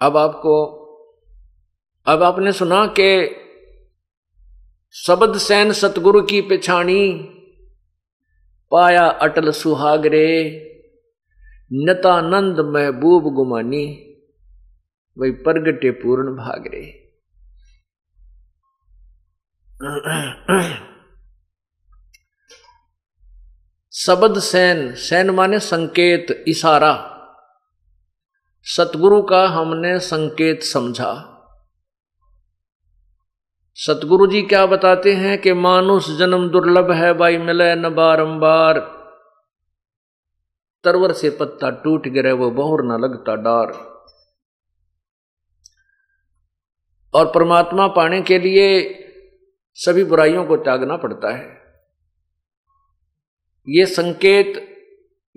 अब आपको, अब आपने सुना कि शब्द सैन सतगुरु की पिछाणी, पाया अटल सुहागरे, नतानंद महबूब गुमानी, वही प्रगटे पूर्ण भागरे। शब्द सैन सैन माने संकेत, इशारा। सतगुरु का हमने संकेत समझा। सतगुरु जी क्या बताते हैं कि मानुष जन्म दुर्लभ है भाई मिले न बारंबार। तरवर से पत्ता टूट गिरे, वो बहुर न लगता डार। और परमात्मा पाने के लिए सभी बुराइयों को त्यागना पड़ता है। ये संकेत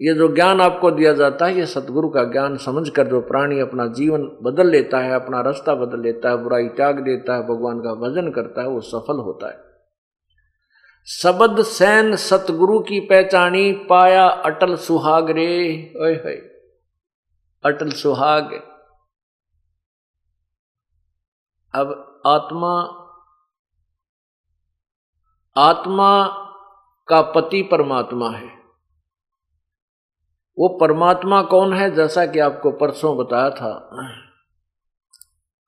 ये जो ज्ञान आपको दिया जाता है, ये सतगुरु का ज्ञान समझकर जो प्राणी अपना जीवन बदल लेता है, अपना रास्ता बदल लेता है, बुराई त्याग देता है, भगवान का भजन करता है, वो सफल होता है। शब्द सैन सतगुरु की पहचानी पाया अटल सुहाग रे ओए अटल सुहाग। अब आत्मा आत्मा का पति परमात्मा है। वो परमात्मा कौन है जैसा कि आपको परसों बताया था?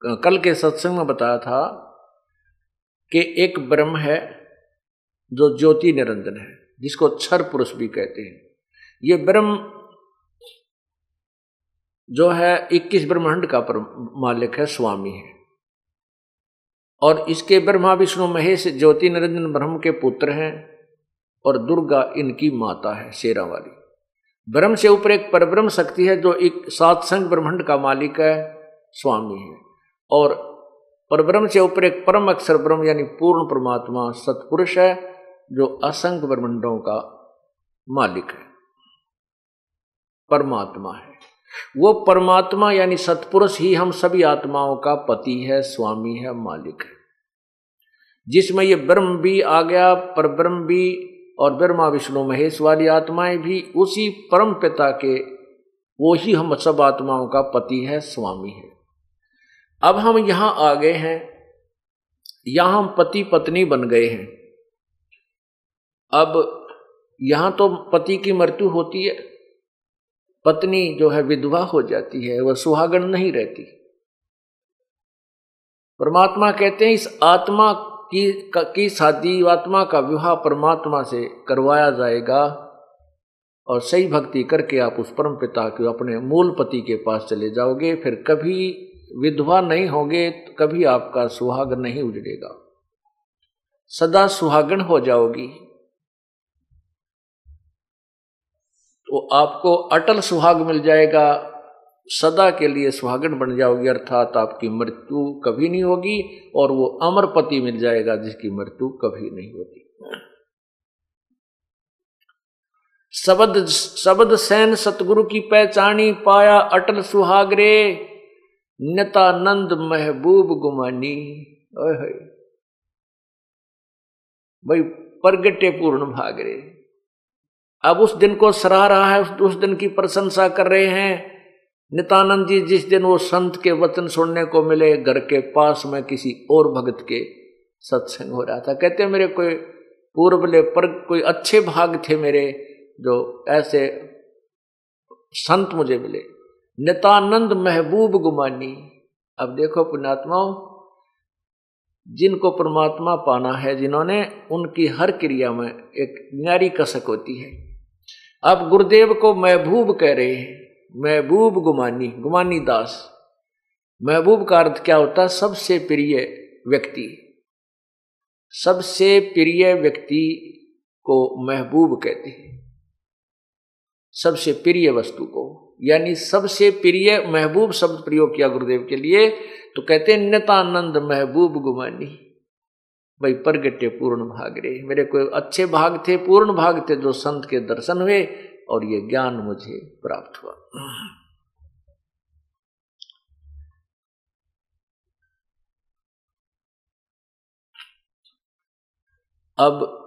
कल के सत्संग में बताया था कि एक ब्रह्म है जो ज्योति निरंजन है, जिसको क्षर पुरुष भी कहते हैं। ये ब्रह्म जो है 21 ब्रह्मांड का मालिक है, स्वामी है। और इसके ब्रह्मा विष्णु महेश ज्योति निरंजन ब्रह्म के पुत्र हैं और दुर्गा इनकी माता है शेरा वाली ब्रह्म से ऊपर एक परब्रह्म शक्ति है, जो एक सात संघ ब्रह्मांड का मालिक है, स्वामी है। और परब्रह्म से ऊपर एक परम अक्षर ब्रह्म, यानी पूर्ण परमात्मा, सतपुरुष है, जो असंख्य ब्रह्मांडों का मालिक है। परमात्मा है। वो परमात्मा, यानी सतपुरुष ही हम सभी आत्माओं का पति है, स्वामी है, मालिक है। जिसमें ये ब्रह्म भी आ गया पर ब्रह्म भी और ब्रह्मा, विष्णु, महेश वाली आत्माएँ भी उसी परम पिता के, वो ही हम सब आत्माओं का पति है, स्वामी है। अब हम यहाँ आ गए हैं। यहाँ हम पति, पत्नी बन गए हैं। अब यहाँ तो पति की मृत्यु होती है। पत्नी जो है विधवा हो जाती है, वह सुहागन नहीं रहती। परमात्मा कहते हैं, इस आत्मा की की शादी आत्मा का विवाह परमात्मा से करवाया जाएगा और सही भक्ति करके आप उस परम पिता के अपने मूल पति के पास चले जाओगे, फिर कभी विधवा नहीं होगे तो कभी आपका सुहाग नहीं उजड़ेगा। सदा सुहागन हो जाओगी। तो आपको अटल सुहाग मिल जाएगा सदा के लिए सुहागन बन जाओगी, अर्थात आपकी मृत्यु कभी नहीं होगी और वो अमर पति मिल जाएगा जिसकी मृत्यु कभी नहीं होती। शब्द शब्द सैन सतगुरु की पहचानी पाया अटल सुहागरे, नतानंद महबूब गुमानी। भाई, प्रगटे पूर्ण भागरे। अब उस दिन को सराह रहा है, उस दिन की प्रशंसा कर रहे हैं। नितानंद जी, जिस दिन वो संत के वचन सुनने को मिले, घर के पास में किसी और भगत के सत्संग हो रहा था। कहते मेरे कोई पूर्वले पर कोई अच्छे भाग थे मेरे, जो ऐसे संत मुझे मिले। नितानंद महबूब गुमानी, अब देखो पुण्यात्माओं जिनको परमात्मा पाना है, जिन्होंने उनकी हर क्रिया में एक न्यारी कसक होती है। अब गुरुदेव को महबूब कह रहे हैं। महबूब गुमानी गुमानी दास। महबूब का अर्थ क्या होता? सबसे प्रिय व्यक्ति। सबसे प्रिय व्यक्ति को महबूब कहते हैं। सबसे प्रिय वस्तु को, यानी सबसे प्रिय महबूब शब्द प्रयोग किया गुरुदेव के लिए तो कहते हैं, नितानंद महबूब गुमानी। भाई, प्रगटे पूर्ण भाग रे मेरे कोई अच्छे भाग थे, पूर्ण भाग थे जो संत के दर्शन हुए और ये ज्ञान मुझे प्राप्त हुआ। अब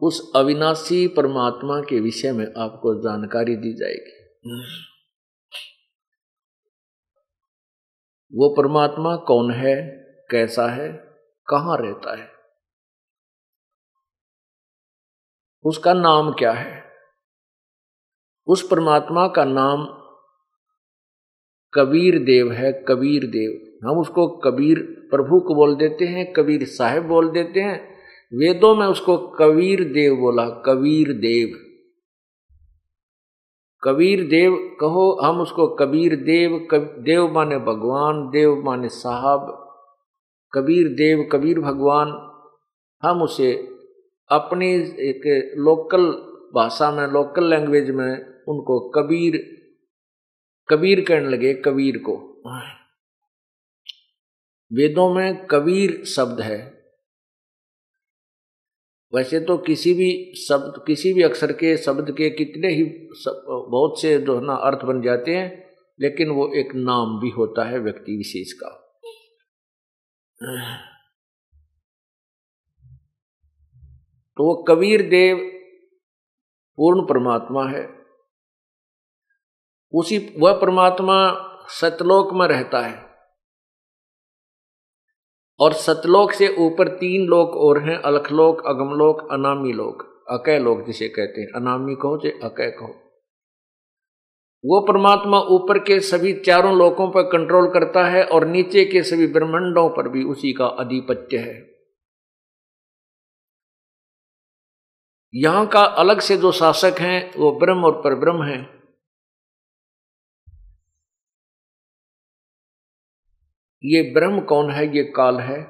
उस अविनाशी परमात्मा के विषय में आपको जानकारी दी जाएगी। वो परमात्मा कौन है, कैसा है, कहाँ रहता है? उसका नाम क्या है? उस परमात्मा का नाम कबीर देव है कबीर देव। हम उसको कबीर प्रभु को बोल देते हैं कबीर साहेब बोल देते हैं। वेदों में उसको कबीर देव बोला कबीर देव। कबीर देव कहो हम उसको कबीर देव कब, देव माने भगवान देव माने साहब। कबीर देव कबीर भगवान हम उसे अपनी एक लोकल भाषा में लोकल लैंग्वेज में उनको कबीर कबीर कहने लगे, कबीर को। वेदों में कबीर शब्द है। वैसे तो किसी भी शब्द, किसी भी अक्षर के शब्द के कितने ही बहुत से जो है ना, अर्थ बन जाते हैं, लेकिन वो एक नाम भी होता है व्यक्ति विशेष का। तो वो कबीर देव पूर्ण परमात्मा है। उसी, वह परमात्मा सतलोक में रहता है। और सतलोक से ऊपर तीन लोक और हैं, अलखलोक, अगमलोक अनामी लोक अकय लोक जिसे कहते हैं। अनामी कहो चाहे अकय कहो। वो परमात्मा ऊपर के सभी चारों लोकों पर कंट्रोल करता है और नीचे के सभी ब्रह्मंडों पर भी उसी का आधिपत्य है। यहाँ का अलग से जो शासक हैं, वो ब्रह्म और परब्रह्म हैं। ये ब्रह्म कौन है? ये काल है।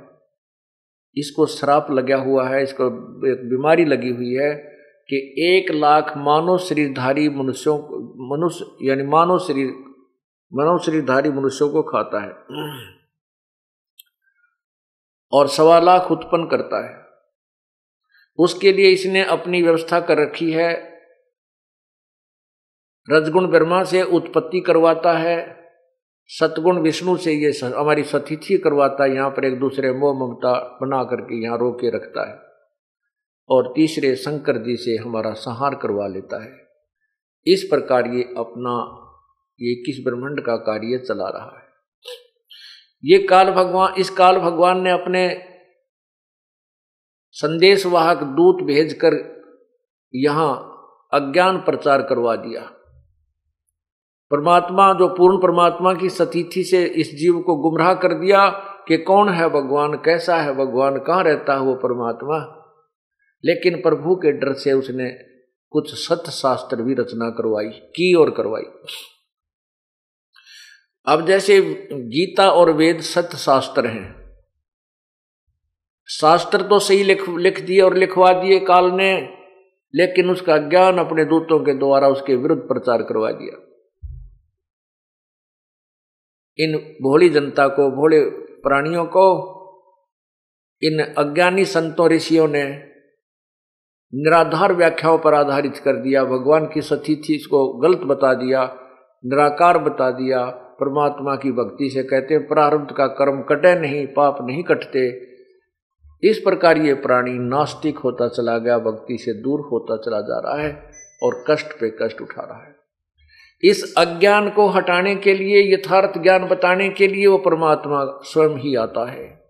इसको श्राप लगा हुआ है, इसको एक बीमारी लगी हुई है कि एक लाख मानव शरीरधारी मनुष्यों को, मनुष्य, यानी मानव शरीर, मानव शरीरधारी मनुष्यों को खाता है और सवा लाख उत्पन्न करता है। उसके लिए इसने अपनी व्यवस्था कर रखी है। रजगुण ब्रह्मा से उत्पत्ति करवाता है। सतगुण विष्णु से ये हमारी सतिथि करवाता है। यहाँ पर एक दूसरे मोह ममता बना करके यहाँ रोके रखता है। और तीसरे शंकर जी से हमारा संहार करवा लेता है। इस प्रकार ये अपना, ये किस ब्रह्मांड का कार्य चला रहा है। ये काल भगवान, इस काल भगवान ने अपने संदेशवाहक दूत भेजकर यहाँ अज्ञान प्रचार करवा दिया। परमात्मा, जो पूर्ण परमात्मा की सतीथि से इस जीव को गुमराह कर दिया कि कौन है भगवान, कैसा है भगवान, कहाँ रहता है वो परमात्मा? लेकिन प्रभु के डर से उसने कुछ सत्य शास्त्र भी रचना करवाई, की और करवाई। अब जैसे गीता और वेद सत्य शास्त्र हैं शास्त्र तो सही लिख लिख दिए और लिखवा दिए काल ने, लेकिन उसका ज्ञान अपने दूतों के द्वारा उसके विरुद्ध प्रचार करवा दिया। इन भोली जनता को, भोले प्राणियों को, इन अज्ञानी संतों ऋषियों ने निराधार व्याख्याओं पर आधारित कर दिया, भगवान की सती थी, इसको गलत बता दिया, निराकार बता दिया, परमात्मा की भक्ति से कहते प्रारब्ध का कर्म कटे नहीं, पाप नहीं कटते इस प्रकार ये प्राणी नास्तिक होता चला गया, भक्ति से दूर होता चला जा रहा है और कष्ट पे कष्ट उठा रहा है। इस अज्ञान को हटाने के लिए, यथार्थ ज्ञान बताने के लिए वो परमात्मा स्वयं ही आता है।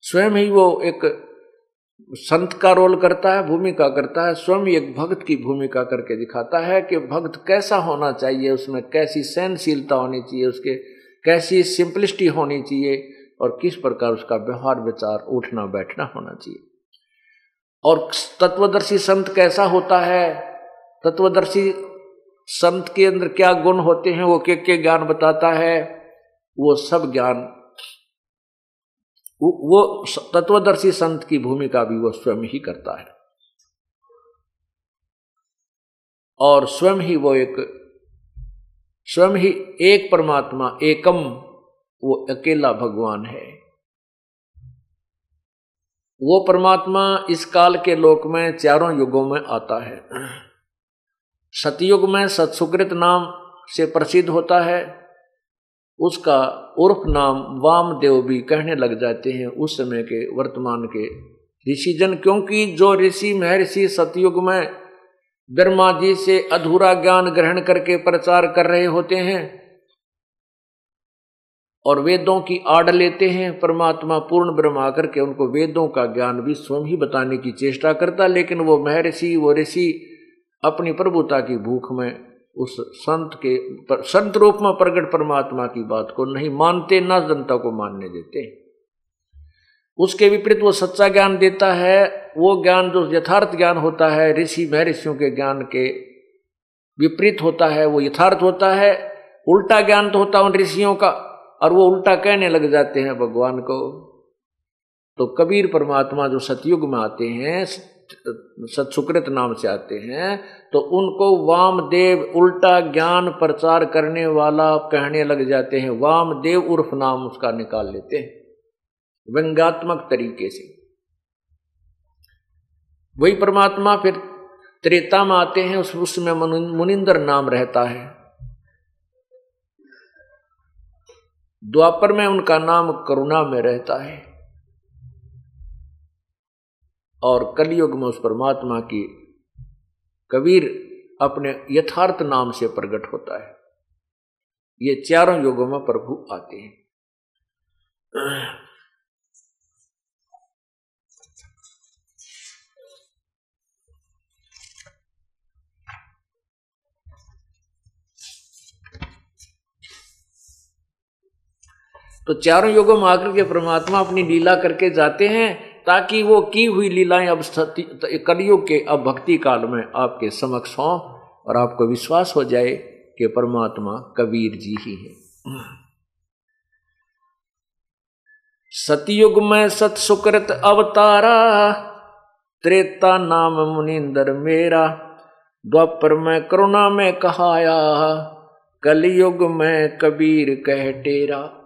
स्वयं ही वो एक संत का रोल करता है, भूमिका करता है, स्वयं एक भक्त की भूमिका करके दिखाता है कि भक्त कैसा होना चाहिए, उसमें कैसी सहनशीलता होनी चाहिए, उसके कैसी सिंपलिस्टी होनी चाहिए। और किस प्रकार उसका व्यवहार, विचार, उठना, बैठना होना चाहिए। और तत्वदर्शी संत कैसा होता है? तत्वदर्शी संत के अंदर क्या गुण होते हैं, वो के के ज्ञान बताता है? वो सब ज्ञान वो तत्वदर्शी संत की भूमिका भी वो स्वयं ही करता है। और स्वयं ही वो एक, स्वयं ही एक परमात्मा, एकम वो अकेला भगवान है। वो परमात्मा इस काल के लोक में चारों युगों में आता है। सतयुग में सत्सुकृत नाम से प्रसिद्ध होता है। उसका उर्फ़ नाम वामदेव भी कहने लग जाते हैं उस समय के वर्तमान के ऋषिजन, क्योंकि जो ऋषि महर्षि सतयुग में ब्रह्मा जी से अधूरा ज्ञान ग्रहण करके प्रचार कर रहे होते हैं और वेदों की आड़ लेते हैं। परमात्मा पूर्ण ब्रह्म आकर के उनको वेदों का ज्ञान भी स्वयं ही बताने की चेष्टा करता, लेकिन वो महर्षि, वो ऋषि अपनी प्रभुता की भूख में उस संत के संत रूप में प्रगट परमात्मा की बात को नहीं मानते, ना जनता को मानने देते। उसके विपरीत वो सच्चा ज्ञान देता है। वो ज्ञान जो यथार्थ ज्ञान होता है, ऋषि महर्षियों के ज्ञान के विपरीत होता है, वो यथार्थ होता है। उल्टा ज्ञान तो होता है उन ऋषियों का। और वो उल्टा कहने लग जाते हैं भगवान को। तो कबीर परमात्मा जो सतयुग में आते हैं, सत्सुकृत नाम से आते हैं तो उनको वामदेव उल्टा ज्ञान प्रचार करने वाला कहने लग जाते हैं। वामदेव उर्फ़ नाम उसका निकाल लेते हैं व्यंगात्मक तरीके से। वही परमात्मा फिर त्रेता में आते हैं, उस उसमें मुनिंदर नाम रहता है। द्वापर में उनका नाम करुणा में रहता है। और कलयुग में उस परमात्मा की कबीर अपने यथार्थ नाम से प्रकट होता है। ये चारों युगों में प्रभु आते हैं। तो चारों युगों में आकर के परमात्मा अपनी लीला करके जाते हैं, ताकि वो की हुई लीलाएँ अब कलयुग के अब भक्ति काल में आपके समक्ष हों और आपको विश्वास हो जाए कि परमात्मा कबीर जी ही है। सतयुग में सत सुकृत अवतारा, त्रेता नाम मुनिंदर मेरा, द्वापर में करुणा में कहाया, कलयुग में कबीर कह टेरा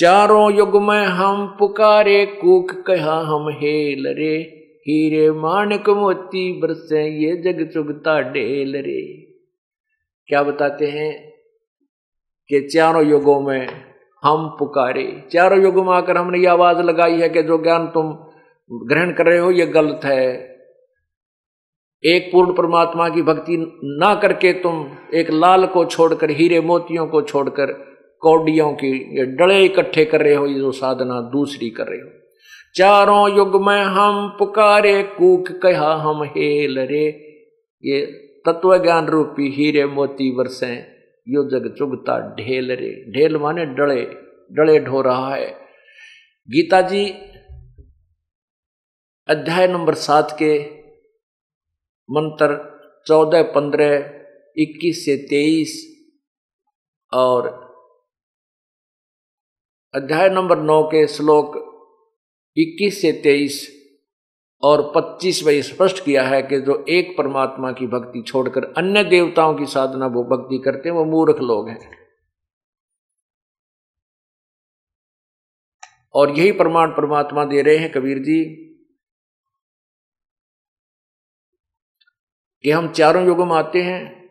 चारों युग में हम पुकारे, कूक कहा हम हेल रे। हीरे माणक मोती बरसे ये जग चुगता ढेल रे। क्या बताते हैं कि चारों युगों में हम पुकारे। चारों युगों में आकर हमने ये आवाज़ लगाई है कि जो ज्ञान तुम ग्रहण कर रहे हो, ये गलत है। एक पूर्ण परमात्मा की भक्ति ना करके तुम एक लाल को छोड़कर, हीरे मोतियों को छोड़कर कौडियों की, ये डले इकट्ठे कर रहे हो, ये जो साधना दूसरी कर रहे हो। चारों युग में हम पुकारे, कूक कहा हम हेल रे। ये तत्व ज्ञान रूपी हीरे मोती वर्षे यो जग चुगता ढेल रे। ढेल माने डले डले ढो रहा है। गीता जी, अध्याय नंबर सात के मंत्र चौदह, पंद्रह, इक्कीस से तेईस और अध्याय नंबर नौ के श्लोक 21 से 23 और 25 में स्पष्ट किया है कि जो एक परमात्मा की भक्ति छोड़कर अन्य देवताओं की साधना वो भक्ति करते हैं, वो मूर्ख लोग हैं। और यही प्रमाण परमात्मा दे रहे हैं, कबीर जी, कि हम चारों युगों में आते हैं।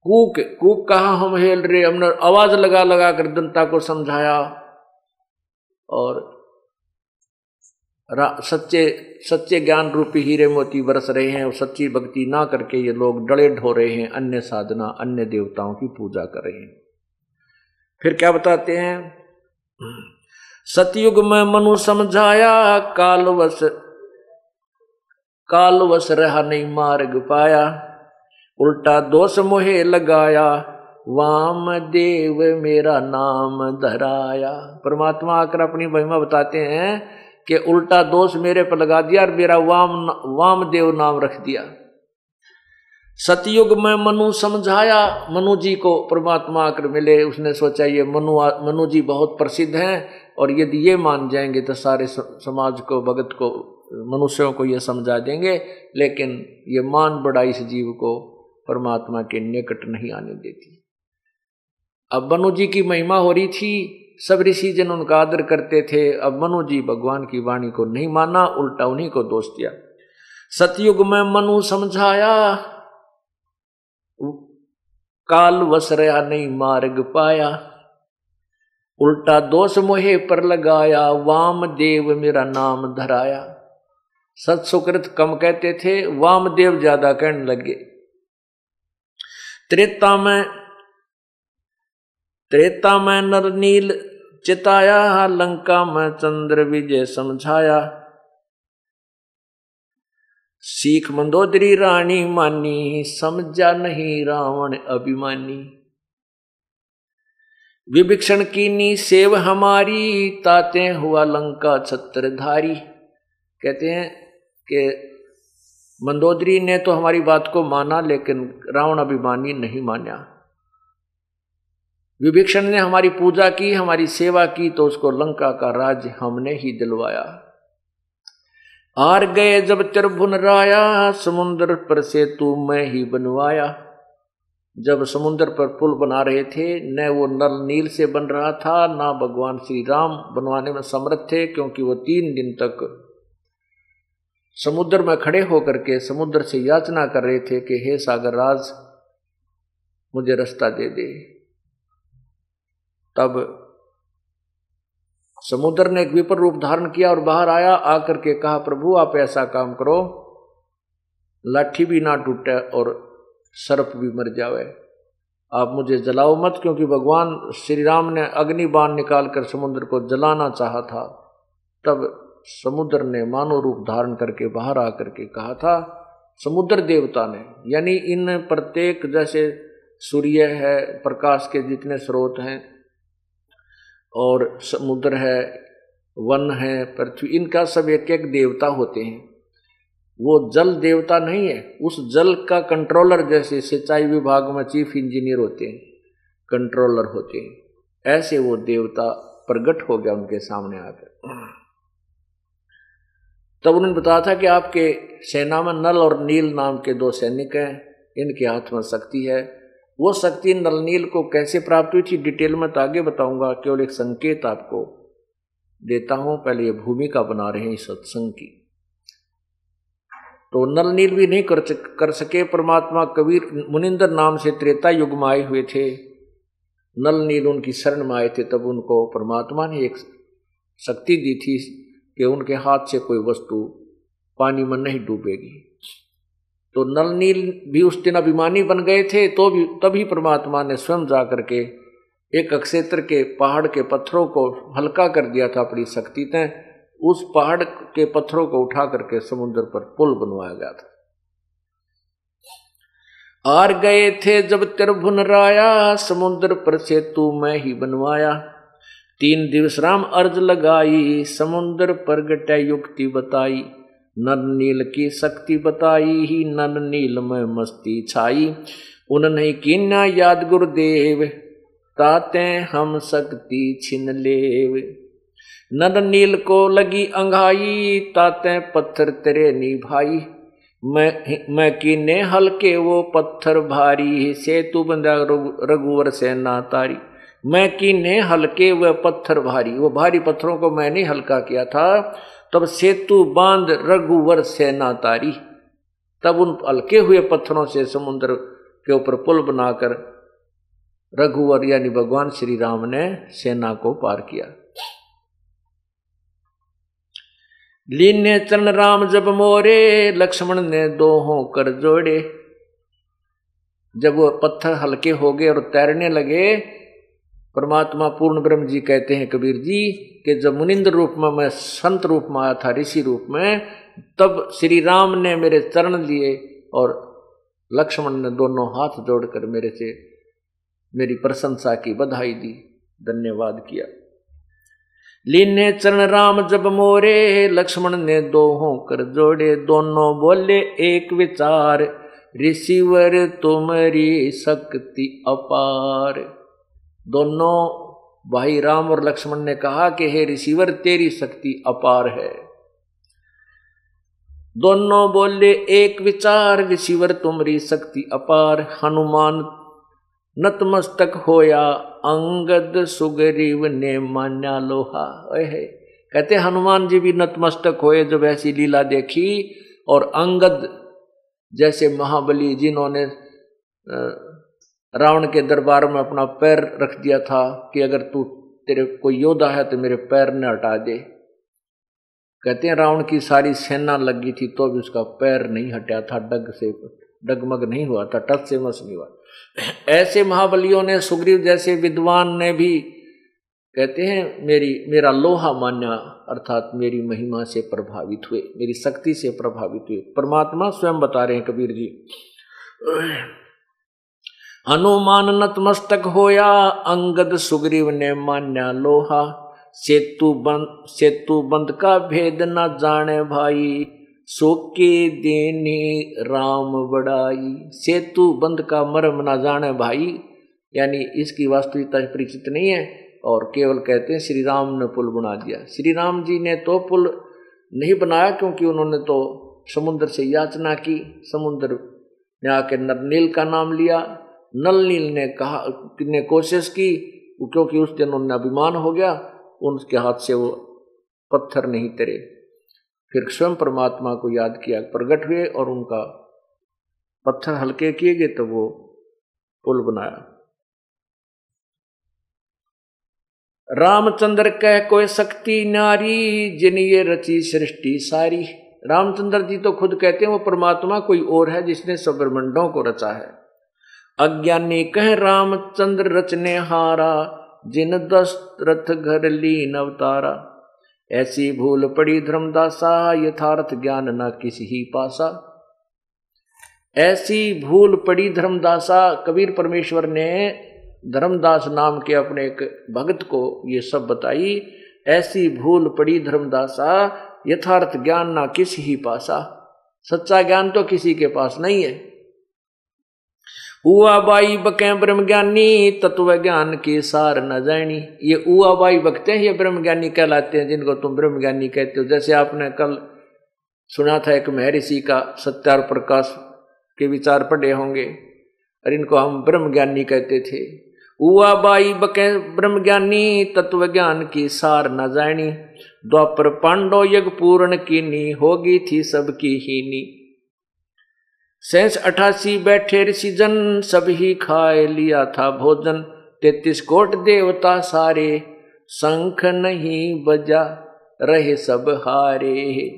कूक कूक कहा हम हेल रहे हमने आवाज़ लगा लगा कर जनता को समझाया। और सच्चे सच्चे ज्ञान रूपी हीरे मोती बरस रहे हैं और सच्ची भक्ति ना करके ये लोग डड़े ढो रहे हैं, अन्य साधना, अन्य देवताओं की पूजा कर रहे हैं। फिर क्या बताते हैं? सतयुग में मनु समझाया, कालवश कालवश रहा नहीं मार्ग पाया, उल्टा दोष मोहे लगाया वाम देव मेरा नाम धराया। परमात्मा आकर अपनी महिमा बताते हैं कि उल्टा दोष मेरे पर लगा दिया और मेरा वाम वाम देव नाम रख दिया। सतयुग में मनु समझाया, मनु जी को परमात्मा आकर मिले। उसने सोचा, ये मनु मनु जी बहुत प्रसिद्ध हैं और यदि ये मान जाएँगे तो सारे समाज को, भगत को, मनुष्यों को ये समझा देंगे। लेकिन ये मान बड़ा इस जीव को परमात्मा के निकट नहीं आने देती। अब मनु जी की महिमा हो रही थी। सब ऋषि जन उनका आदर करते थे। अब मनु जी भगवान की वाणी को नहीं माना, उल्टा उन्हीं को दोष दिया। सतयुग में मनु समझाया, काल वसरया नहीं मार्ग पाया। उल्टा दोष मोहे पर लगाया वाम देव मेरा नाम धराया। सत सुकृत कम कहते थे, वामदेव ज़्यादा कहने लगे। त्रेता में त्रेता में नर नील चिताया, लंका में चंद्र विजय समझाया। सीख मंदोदरी रानी मानी, समझा नहीं रावण अभिमानी। विभीषण की नी सेव हमारी, ताते हुआ लंका छत्रधारी। कहते हैं कि मंदोदरी ने तो हमारी बात को माना, लेकिन रावण अभिमानी नहीं माना। विभीषण ने हमारी पूजा की, हमारी सेवा की तो उसको लंका का राज्य हमने ही दिलवाया। आर गए जब त्रिभुन राया, समुद्र पर से तू मैं ही बनवाया। जब समुद्र पर पुल बना रहे थे, न वो नल नील से बन रहा था, ना भगवान श्री राम बनवाने में समर्थ थे, क्योंकि वो तीन दिन तक समुद्र में खड़े होकर के समुद्र से याचना कर रहे थे कि, हे सागर राज मुझे रास्ता दे दे। तब समुद्र ने एक विपर रूप धारण किया और बाहर आया, आकर के कहा, प्रभु, आप ऐसा काम करो, लाठी भी ना टूटे और सर्प भी मर जावे। आप मुझे जलाओ मत, क्योंकि भगवान श्री राम ने अग्नि बाण निकालकर समुद्र को जलाना चाहा था। तब समुद्र ने मानव रूप धारण करके बाहर आकर के कहा था, समुद्र देवता ने, यानी इन प्रत्येक, जैसे सूर्य है, प्रकाश के जितने स्रोत हैं और समुद्र है, वन है, पृथ्वी, इनका सब एक एक देवता होते हैं। वो जल देवता नहीं है, उस जल का कंट्रोलर जैसे सिंचाई विभाग में चीफ इंजीनियर होते हैं कंट्रोलर होते हैं। ऐसे वो देवता प्रकट हो गया उनके सामने आकर। तब उन्होंने बताया था कि आपके सेना में नल और नील नाम के दो सैनिक हैं, इनके हाथ में शक्ति है वो शक्ति नल नील को कैसे प्राप्त हुई थी डिटेल में तो आगे बताऊँगा, केवल एक संकेत आपको देता हूँ, पहले ये भूमिका बना रहे हैं सत्संग की। तो नल नील भी नहीं कर कर सके, परमात्मा कबीर मुनिंदर नाम से त्रेता युग में आए हुए थे। नल नील उनकी शरण में आए थे, तब उनको परमात्मा ने एक शक्ति दी थी कि उनके हाथ से कोई वस्तु पानी में नहीं डूबेगी। तो नल नील भी उस दिन अभिमानी बन गए थे तो भी, तभी परमात्मा ने स्वयं जा करके एक अक्षेत्र के पहाड़ के पत्थरों को हल्का कर दिया था अपनी शक्ति तय। उस पहाड़ के पत्थरों को उठा करके समुद्र पर पुल बनवाया गया था। आर गए थे जब त्रिभुन राया, समुद्र पर सेतु मैं ही बनवाया। तीन दिवस राम अर्ज़ लगाई, समुद्र पर गटे युक्ति बताई। नन नील की शक्ति बताई, ही नन नील में मस्ती छाई। उन्हें किन्ना याद गुरुदेव, ताते हम शक्ति छिन लेव। नन नील को लगी अंघाई ताते पत्थर तेरे नी भाई मैं मैं किने हल्के वो पत्थर भारी सेतु बंदा रघुवर से ना तारी। मैं कीने हल्के व पत्थर भारी, वो भारी पत्थरों को मैंने हल्का किया था। तब सेतु बाँध रघुवर सेना तारी तब उन हल्के हुए पत्थरों से समुद्र के ऊपर पुल बनाकर रघुवर यानी भगवान श्री राम ने सेना को पार किया। लीन ने चरण राम जब मोरे, लक्ष्मण ने दोहों कर जोड़े। जब वो पत्थर हल्के हो गए और तैरने लगे परमात्मा पूर्ण ब्रह्म जी कहते हैं कबीर जी, कि जब मुनिंद्र रूप में, मैं संत रूप में आया था, ऋषि रूप में, तब श्री राम ने मेरे चरण लिए और लक्ष्मण ने दोनों हाथ जोड़कर मेरे से मेरी प्रशंसा की, बधाई दी, धन्यवाद किया। लीने चरण राम जब मोरे, लक्ष्मण ने दो कर जोड़े, दोनों बोले, एक विचार, ऋषिवर तुम्हारी शक्ति अपार। दोनों, भाई राम और लक्ष्मण ने कहा कि, हे रिसीवर, तेरी शक्ति अपार है। दोनों बोले, एक विचार विशिवर तुमरी शक्ति अपार। हनुमान, नतमस्तक होया, अंगद सुगरीव ने मान्या लोहा। है। कहते, हनुमान जी भी नतमस्तक होए जब ऐसी लीला देखी, और अंगद जैसे महाबली जिन्होंने रावण के दरबार में अपना पैर रख दिया था कि अगर तू तेरे कोई योद्धा है तो मेरे पैर ने हटा दे। कहते हैं रावण की सारी सेना लगी थी तो भी उसका पैर नहीं हटा था, डग से, डगमग नहीं हुआ था टच से मस नहीं हुआ ऐसे महाबलियों ने, सुग्रीव जैसे विद्वान ने भी कहते हैं, मेरी, मेरा लोहा मान्या अर्थात मेरी महिमा से प्रभावित हुए, मेरी शक्ति से प्रभावित हुए। परमात्मा स्वयं बता रहे हैं कबीर जी। हनुमान नतमस्तक होया, अंगद सुग्रीव ने मान्या, लोहा, सेतु बंद सेतु बंद का भेद न जाने भाई, सोके देने राम बड़ाई, सेतु बंद का मर्म न जाने भाई। यानी इसकी वास्तविकता परिचित नहीं है, और केवल कहते हैं, श्री राम ने पुल बना दिया। श्री राम जी ने तो पुल नहीं बनाया, क्योंकि उन्होंने तो समुद्र से याचना की, समुद्र ने आके नरनील का नाम लिया नल नील ने कहा, ने कोशिश की, क्योंकि उस दिन उन्हें अभिमान हो गया, उनके हाथ से वो पत्थर नहीं तरे। फिर स्वयं परमात्मा को याद किया, प्रकट हुए और उनका पत्थर हल्के किए गए तो वो पुल बनाया। रामचंद्र कह कोई शक्ति नारी, जिन ये रची सृष्टि सारी। रामचंद्र जी तो खुद कहते हैं, वो परमात्मा कोई और है जिसने सब ब्रह्मंडों को रचा है। अज्ञानी कह, रामचंद्र रचने हारा, जिन दशरथ घर लीन अवतारा। ऐसी भूल पड़ी धर्मदासा, यथार्थ ज्ञान न किसी ही पासा। ऐसी भूल पड़ी धर्मदासा, कबीर परमेश्वर ने धर्मदास नाम के अपने एक भगत को ये सब बताई। ऐसी भूल पड़ी धर्मदासा, यथार्थ ज्ञान ना किसी ही पासा। सच्चा ज्ञान तो किसी के पास नहीं है। उआ बाई बके ब्रह्म ज्ञानी तत्व ज्ञान की सार न जानी ये उआ बाई बकते हैं, ये ब्रह्म ज्ञानी कहलाते हैं, जिनको तुम ब्रह्म ज्ञानी कहते हो। जैसे आपने कल सुना था एक महर्षि का सत्यार प्रकाश के विचार पढ़े होंगे, और इनको हम ब्रह्म ज्ञानी कहते थे। उआ बाई बके ब्रह्म ज्ञानी तत्व ज्ञान की सार न जानी द्वापर पांडो यज्ञ पूर्ण की नी होगी थी, सबकी हीनी सैंस अठासी बैठे ऋषिजन ही खाए लिया था भोजन। तैतीस कोट देवता सारे, शंख नहीं बजा रहे सब हारे।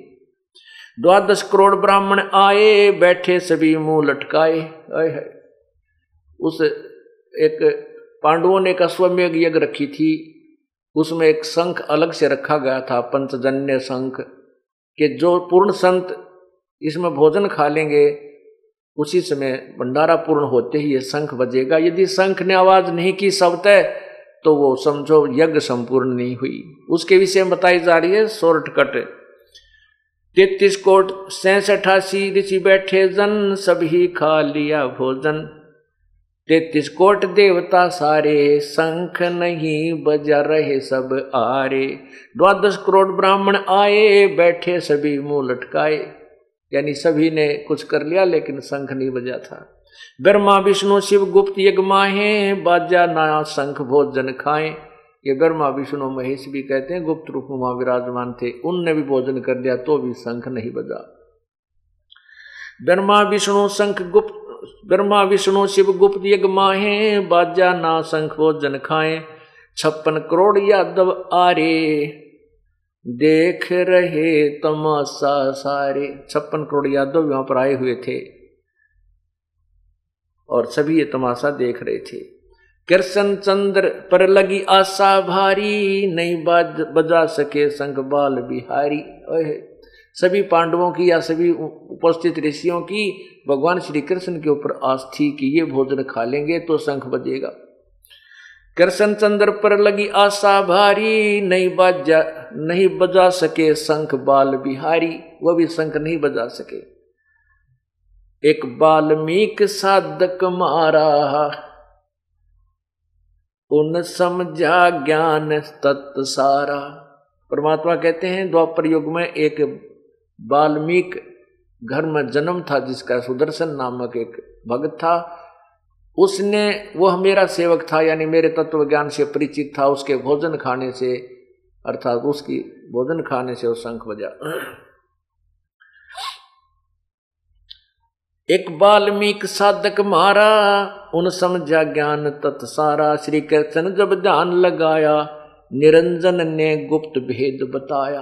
द्वादश करोड़ ब्राह्मण आए, बैठे सभी मुँह लटकाए। उस एक पांडवों ने एक अश्वमेघ यज्ञ रखी थी। उसमें एक शंख अलग से रखा गया था, पंचजन्य शंख, कि जो पूर्ण संत इसमें भोजन खा लेंगे उसी समय भंडारा पूर्ण होते ही ये शंख बजेगा। यदि शंख ने आवाज़ नहीं की सबतः तो वो समझो यज्ञ संपूर्ण नहीं हुई। उसके विषय में बताई जा रही है सोरठ कट तैतीस कोट सैंस अठासी ऋषि बैठे जन, सभी खा लिया भोजन। तैतीस कोट देवता सारे, शंख नहीं बजा रहे सब आरे। द्वादश करोड़ ब्राह्मण आए, बैठे सभी मुँह लटकाए। यानी सभी ने कुछ कर लिया, लेकिन शंख नहीं बजा था। ब्रह्मा विष्णु शिव गुप्त यज्ञ माहे, बाजा नया शंख भोजन खाए। ये ब्रह्मा विष्णु महेश भी कहते हैं, गुप्त रूप में वहाँ विराजमान थे। उनने भी भोजन कर दिया तो भी शंख नहीं बजा। ब्रह्मा विष्णु शंख गुप्त ब्रह्मा विष्णु शिव गुप्त यज्ञ माहे, बाजा ना शंख भोजन खाए। छप्पन करोड़ यादव आरे देख रहे तमाशा सारे। छप्पन करोड़ यादव वहाँ पर आए हुए थे और सभी ये तमाशा देख रहे थे। कृष्ण चंद्र पर लगी आशा भारी, नहीं बाज बजा सके संग बाल बिहारी। सभी पांडवों की या सभी उपस्थित ऋषियों की, भगवान श्री कृष्ण के ऊपर आस थी कि ये भोजन खा लेंगे तो शंख बजेगा। कृष्ण चंद्र पर लगी आशा भारी, नहीं बजा नहीं बजा सके शंख बाल बिहारी वह भी शंख नहीं बजा सके। एक बाल्मीक साधक मारा, उन समझा ज्ञान तत्व सारा। परमात्मा कहते हैं, द्वापर युग में एक बाल्मीक घर में जन्म था, जिसका सुदर्शन नामक एक भक्त था। उसने वह मेरा सेवक था, यानी मेरे तत्व ज्ञान से परिचित था, उसके भोजन खाने से अर्थात उसकी भोजन खाने से वो शंख बजा। एक बाल्मीक साधक मारा, उन समझा ज्ञान तत्सारा। श्री कृष्ण जब ध्यान लगाया, निरंजन ने गुप्त भेद बताया।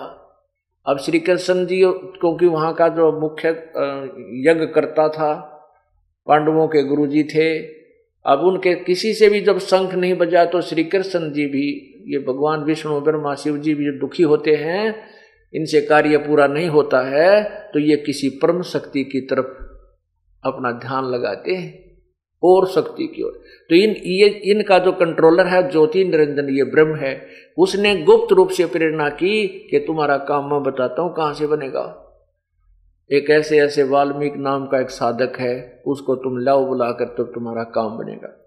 अब श्री कृष्ण जी, क्योंकि वहाँ का जो मुख्य यज्ञ करता था, पांडवों के गुरु जी थे, अब उनके किसी से भी जब शंख नहीं बजा तो श्री कृष्ण जी भी ये भगवान विष्णु ब्रह्मा शिव जी भी जो दुखी होते हैं, इनसे कार्य पूरा नहीं होता है तो ये किसी परम शक्ति की तरफ़ अपना ध्यान लगाते हैं, और शक्ति की ओर। तो इन, ये, इनका जो कंट्रोलर है, ज्योति निरंजन, ये ब्रह्म है, उसने गुप्त रूप से प्रेरणा की कि तुम्हारा काम मैं बताता हूँ कहाँ से बनेगा। एक ऐसे ऐसे वाल्मीकि नाम का एक साधक है, उसको तुम लाओ बुलाकर तो तुम्हारा काम बनेगा।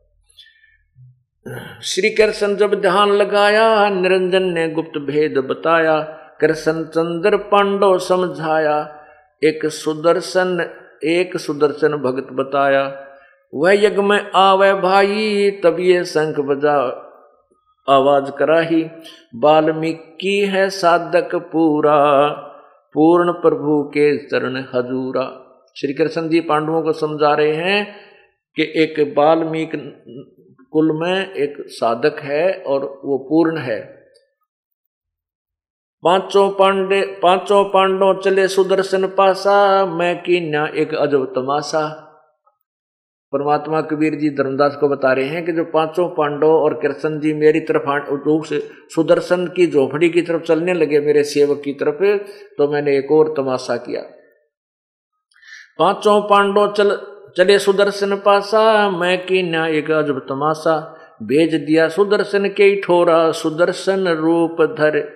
श्री कृष्ण जब ध्यान लगाया, निरंजन ने गुप्त भेद बताया, कृष्ण चंद्र पांडव समझाया, एक सुदर्शन एक सुदर्शन भगत बताया, वह यज्ञ में आवे भाई, तब ये शंख बजा, आवाज़ कराही वाल्मीकि है साधक पूरा, पूर्ण प्रभु के चरण हजूरा। श्री कृष्ण जी पांडवों को समझा रहे हैं कि एक वाल्मीकि कुल में एक साधक है और वो पूर्ण है। पाँचों पांडे, पाँचों पांडव चले सुदर्शन पासा, मैं की न्या एक अजब तमाशा। परमात्मा कबीर जी धर्मदास को बता रहे हैं कि जो पाँचों पांडव और कृष्ण जी मेरी तरफ़ से सुदर्शन की झोपड़ी की तरफ़ चलने लगे मेरे सेवक की तरफ़ तो मैंने एक और तमाशा किया। पाँचों पांडव चल चले सुदर्शन पासा, मैं की न्याय एक अजब तमाशा। भेज दिया सुदर्शन के ठोरा, सुदर्शन रूप धर।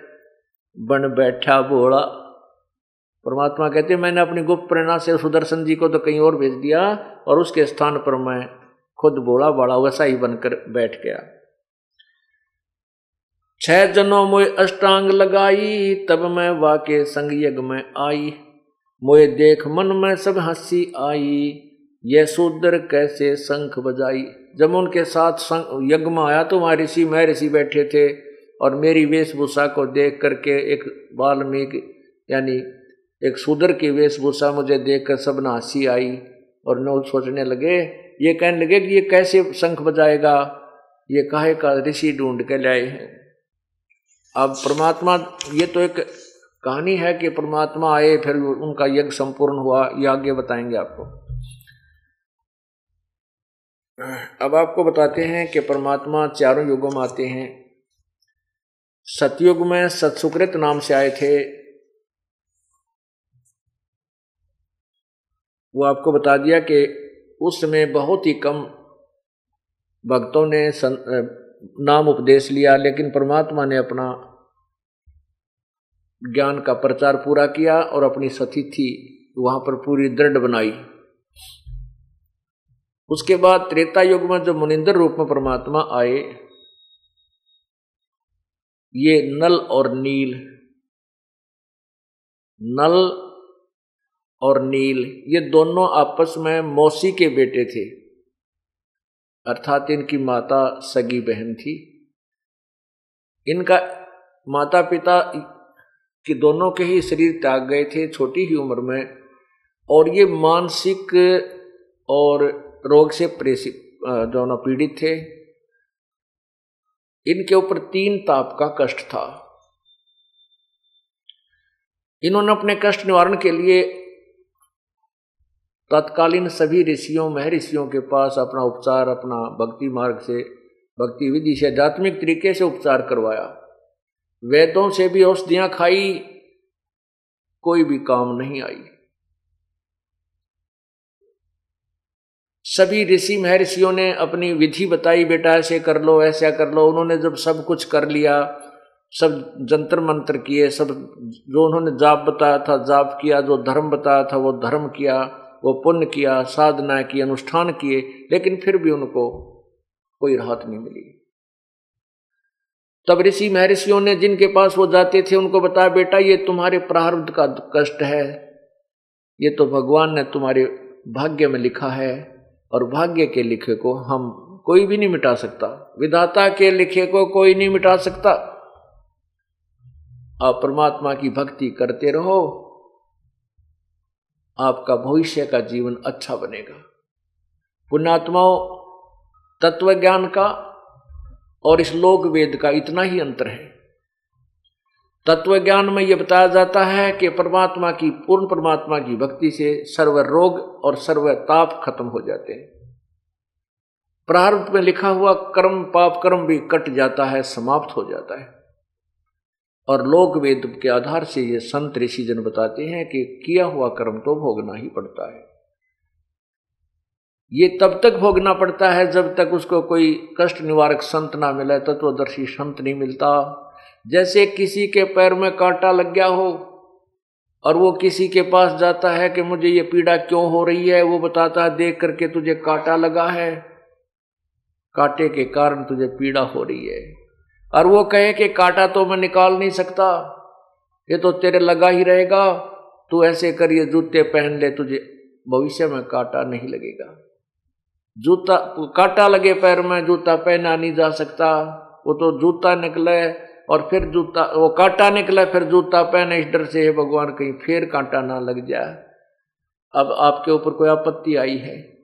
बन बैठा बोला। परमात्मा कहते, मैंने अपनी गुप्त प्रेरणा से सुदर्शन जी को तो कहीं और भेज दिया और उसके स्थान पर मैं खुद बोला, बड़ा वैसा ही बनकर बैठ गया। छह जनों मोए अष्टांग लगाई, तब मैं वाके संग यज्ञ में आई। मोए देख मन में सब हँसी आई। यह कैसे शंख बजाई। जब उनके साथ यज्ञ में आया तो वहाँ ऋषि मैं ऋषि बैठे थे और मेरी वेशभूषा को देख करके एक वाल्मीकि, यानी एक शूद्र की वेशभूषा मुझे देख कर सब हँसी आई और नौ सोचने लगे। ये कहने लगे कि ये कैसे शंख बजाएगा? ये काहे का ऋषि ढूंढ के लाए हैं? अब परमात्मा, ये तो एक कहानी है कि परमात्मा आए, फिर उनका यज्ञ संपूर्ण हुआ, ये आगे बताएँगे आपको। अब आपको बताते हैं कि परमात्मा चारों युगों में आते हैं। सतयुग में सतसुकृत नाम से आए थे। वो आपको बता दिया कि उस समय बहुत ही कम भक्तों ने नाम उपदेश लिया, लेकिन परमात्मा ने अपना ज्ञान का प्रचार पूरा किया और अपनी सतिथि वहाँ पर पूरी दृढ़ बनाई। उसके बाद त्रेता युग में जो मुनिंदर रूप में परमात्मा आए, ये नल और नील, नल और नील, ये दोनों आपस में मौसी के बेटे थे। अर्थात इनकी माता सगी बहन थी। इनका माता पिता कि दोनों के ही शरीर त्याग गए थे, छोटी ही उम्र में, और ये मानसिक और रोग से प्रेषित जो न पीड़ित थे। इनके ऊपर तीन ताप का कष्ट था। इन्होंने अपने कष्ट निवारण के लिए तत्कालीन सभी ऋषियों, महर्षियों के पास अपना उपचार, अपना भक्ति मार्ग से, भक्ति विधि से, आध्यात्मिक तरीके से उपचार करवाया। वेदों से भी औषधियाँ खाई, कोई भी काम नहीं आई। सभी ऋषि महर्षियों ने अपनी विधि बताई, बेटा ऐसे कर लो, ऐसा कर लो। उन्होंने जब सब कुछ कर लिया, सब जंतर मंत्र किए, सब जो उन्होंने जाप बताया था, जाप किया, जो धर्म बताया था, वो धर्म किया, वो पुण्य किया, साधना की, अनुष्ठान किए, लेकिन फिर भी उनको कोई राहत नहीं मिली। तब ऋषि महर्षियों ने जिनके पास वो जाते थे, उनको बताया, बेटा, ये तुम्हारे प्रारब्ध का कष्ट है। ये तो भगवान ने तुम्हारे भाग्य में लिखा है। और भाग्य के लिखे को हम कोई भी नहीं मिटा सकता। विधाता के लिखे को कोई नहीं मिटा सकता। आप परमात्मा की भक्ति करते रहो, आपका भविष्य का जीवन अच्छा बनेगा। पुण्यात्माओं तत्व ज्ञान का और इस लोक वेद का इतना ही अंतर है। तत्व ज्ञान में यह बताया जाता है कि परमात्मा की, पूर्ण परमात्मा की भक्ति से सर्व रोग और सर्व ताप खत्म हो जाते हैं। प्रारंभ में लिखा हुआ, कर्म पाप कर्म भी कट जाता है, समाप्त हो जाता है। और लोक वेद के आधार से ये संत ऋषि जन बताते हैं कि किया हुआ कर्म तो भोगना ही पड़ता है। ये तब तक भोगना पड़ता है जब तक उसको कोई कष्ट निवारक संत ना मिले, तत्वदर्शी संत नहीं मिलता। जैसे किसी के पैर में कांटा लग गया हो और वो किसी के पास जाता है कि मुझे ये पीड़ा क्यों हो रही है, वो बताता है, देख करके तुझे कांटा लगा है। कांटे के कारण तुझे पीड़ा हो रही है। और वो कहे कि, कांटा तो मैं निकाल नहीं सकता। ये तो तेरे लगा ही रहेगा। तू ऐसे कर, ये जूते पहन ले, तुझे भविष्य में कांटा नहीं लगेगा। जूता, कांटा लगे पैर में, जूता पहना नहीं जा सकता। वो तो जूता निकले और फिर जूता, वो कांटा निकला, फिर जूता पहने, इस डर से है भगवान, कहीं फिर कांटा ना लग जाए। अब आपके ऊपर कोई आपत्ति आई है?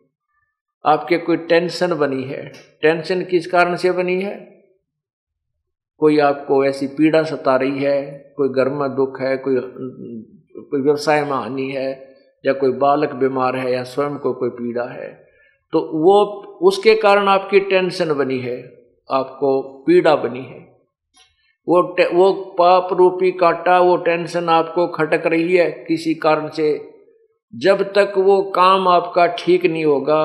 आपके कोई टेंशन बनी है? टेंशन किस कारण से बनी है? कोई आपको ऐसी पीड़ा सता रही है? कोई घर में दुख है? कोई कोई व्यवसाय में हानि है? या कोई बालक बीमार है? या स्वयं को कोई पीड़ा है? तो वो, उसके कारण आपकी टेंशन बनी है। आपको पीड़ा बनी है। वो वो पाप रूपी काटा, वो टेंशन आपको खटक रही है किसी कारण से। जब तक वो काम आपका ठीक नहीं होगा,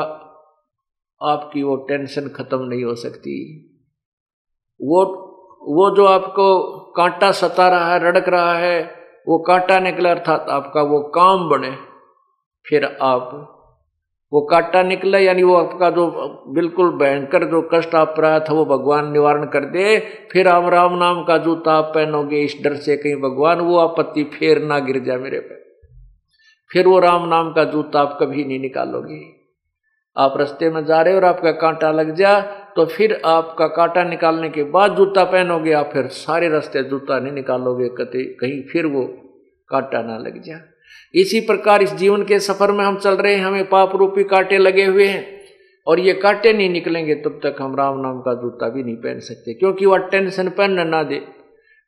आपकी वो टेंशन खत्म नहीं हो सकती। वो वो जो आपको कांटा सता रहा है, रड़क रहा है, वो कांटा निकला अर्थात आपका वो काम बने, फिर आप वो कांटा निकला, यानी वो आपका जो बिल्कुल भयंकर जो कष्ट आप रहा था, वो भगवान निवारण कर दे, फिर आप राम नाम का जूता आप पहनोगे, इस डर से कहीं भगवान वो आपत्ति फिर ना गिर जाए मेरे पे। फिर वो राम नाम का जूता आप कभी नहीं निकालोगे। आप रास्ते में जा रहे हो और आपका कांटा लग जा तो फिर आपका कांटा निकालने के बाद जूता पहनोगे, आप फिर सारे रास्ते जूता नहीं निकालोगे कहीं कहीं फिर वो कांटा ना लग जा। इसी प्रकार इस जीवन के सफ़र में हम चल रहे हैं, हमें पाप रूपी कांटे लगे हुए हैं। और ये कांटे नहीं निकलेंगे तब तक हम राम नाम का जूता भी नहीं पहन सकते, क्योंकि वह टेंशन पहन ना दे।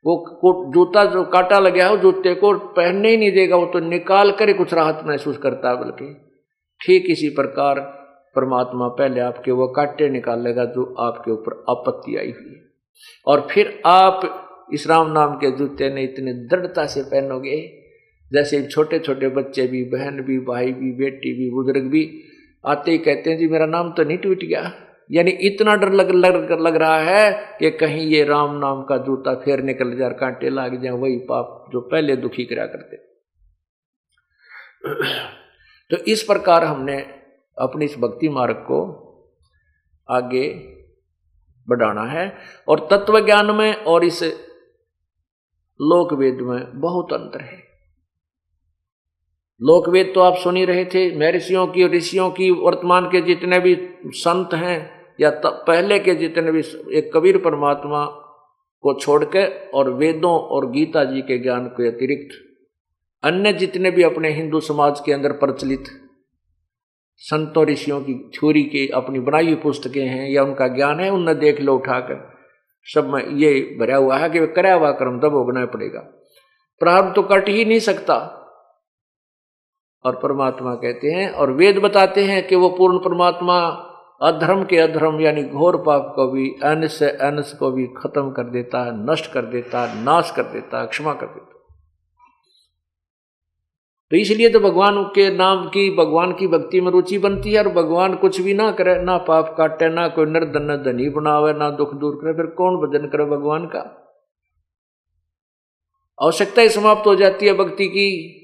वो जूता जो कांटा लगा है, जूते को पहनने ही नहीं देगा, वो तो निकाल कर कुछ राहत महसूस करता है बल्कि। ठीक इसी प्रकार परमात्मा पहले आपके वो कांटे निकालेगा जो आपके ऊपर आपत्ति आई हुई है। और फिर आप इस राम नाम के जूते ने इतने दृढ़ता से पहनोगे जैसे छोटे छोटे बच्चे भी, बहन भी, भाई भी, बेटी भी, बुज़ुर्ग भी आते ही कहते हैं, जी, मेरा नाम तो नहीं टूट गया। यानी इतना डर लग लग लग रहा है कि कहीं ये राम नाम का जूता फिर निकल जाए कांटे लाग जाए, वही पाप जो पहले दुखी करा करते। तो इस प्रकार हमने अपने इस भक्ति मार्ग को आगे बढ़ाना है और तत्व ज्ञान में और इस लोक वेद में बहुत अंतर है। लोक वेद तो आप सुन ही रहे थे, महर्षियों की ऋषियों की वर्तमान के जितने भी संत हैं, या पहले के जितने भी एक कबीर परमात्मा को छोड़ के और वेदों और गीता जी के ज्ञान के अतिरिक्त अन्य जितने भी अपने हिंदू समाज के अंदर प्रचलित संतों, ऋषियों की छोरी की अपनी बनाई हुई पुस्तकें हैं, या उनका ज्ञान है, उनने देख लो, उठाकर सब में ये भरा हुआ है कि कराया हुआ कर्म तब भोगना पड़ेगा। प्रारंभ तो कट ही नहीं सकता। और परमात्मा कहते हैं, और वेद बताते हैं कि वो पूर्ण परमात्मा अधर्म के अधर्म, यानी घोर पाप को भी, अन से अनस को भी खत्म कर देता है नष्ट कर देता है नाश कर देता है क्षमा कर देता। तो इसलिए तो भगवान के नाम की, भगवान की भक्ति में रुचि बनती है, और भगवान कुछ भी ना करे, ना पाप काटे, ना कोई निर्धन धनी बनावे, ना दुख दूर करे, फिर कौन भजन करे भगवान का? आवश्यकता ही समाप्त हो जाती है भक्ति की।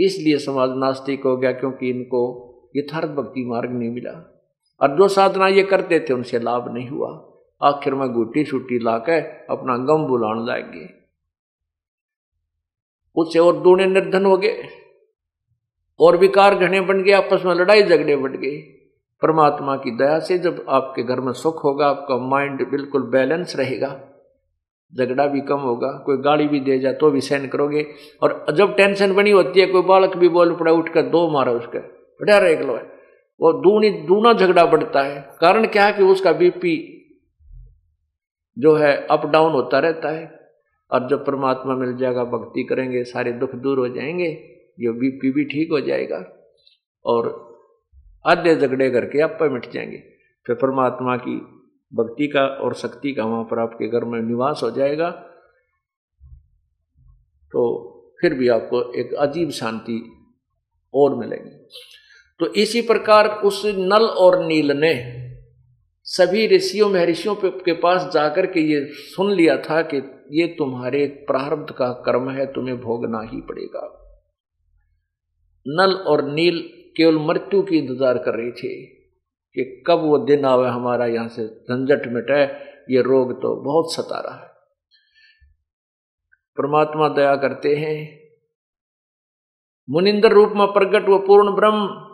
इसलिए समाज नास्तिक हो गया क्योंकि इनको यथार्थ भक्ति मार्ग नहीं मिला। और जो साधना ये करते थे, उनसे लाभ नहीं हुआ। आखिर में गुटी छुट्टी ला अपना गम बुलाने लाएँगे। उससे और दूने निर्धन हो गए। और विकार घने बन गए, आपस में लड़ाई झगड़े बढ़ गए। परमात्मा की दया से जब आपके घर में सुख होगा, आपका माइंड बिल्कुल बैलेंस रहेगा। झगड़ा भी कम होगा, कोई गाड़ी भी दे जाए तो भी सहन करोगे। और जब टेंशन बनी होती है, कोई बालक भी बोल पड़ा, उठकर दो मारा उसका। बढ़िया रहे लो है। वो दूनी, दूना झगड़ा बढ़ता है। कारण क्या है कि उसका बीपी जो है अप डाउन होता रहता है। और जब परमात्मा मिल जाएगा, भक्ति करेंगे, सारे दुख दूर हो जाएँगे, ये बीपी भी ठीक हो जाएगा। और आधे झगड़े करके आप मिट जाएँगे। फिर परमात्मा की भक्ति का और शक्ति का वहाँ पर आपके घर में निवास हो जाएगा तो फिर भी आपको एक अजीब शांति और मिलेगी। तो इसी प्रकार उस नल और नील ने सभी ऋषियों, महर्षियों के पास जाकर के ये सुन लिया था कि ये तुम्हारे प्रारब्ध का कर्म है, तुम्हें भोगना ही पड़ेगा। नल और नील केवल मृत्यु की इंतज़ार कर रहे थे। कि कब वो दिन आवे हमारा यहाँ से झंझट मिटे, ये रोग तो बहुत सता रहा है। परमात्मा दया करते हैं। मुनिंदर रूप में प्रकट व पूर्ण ब्रह्म।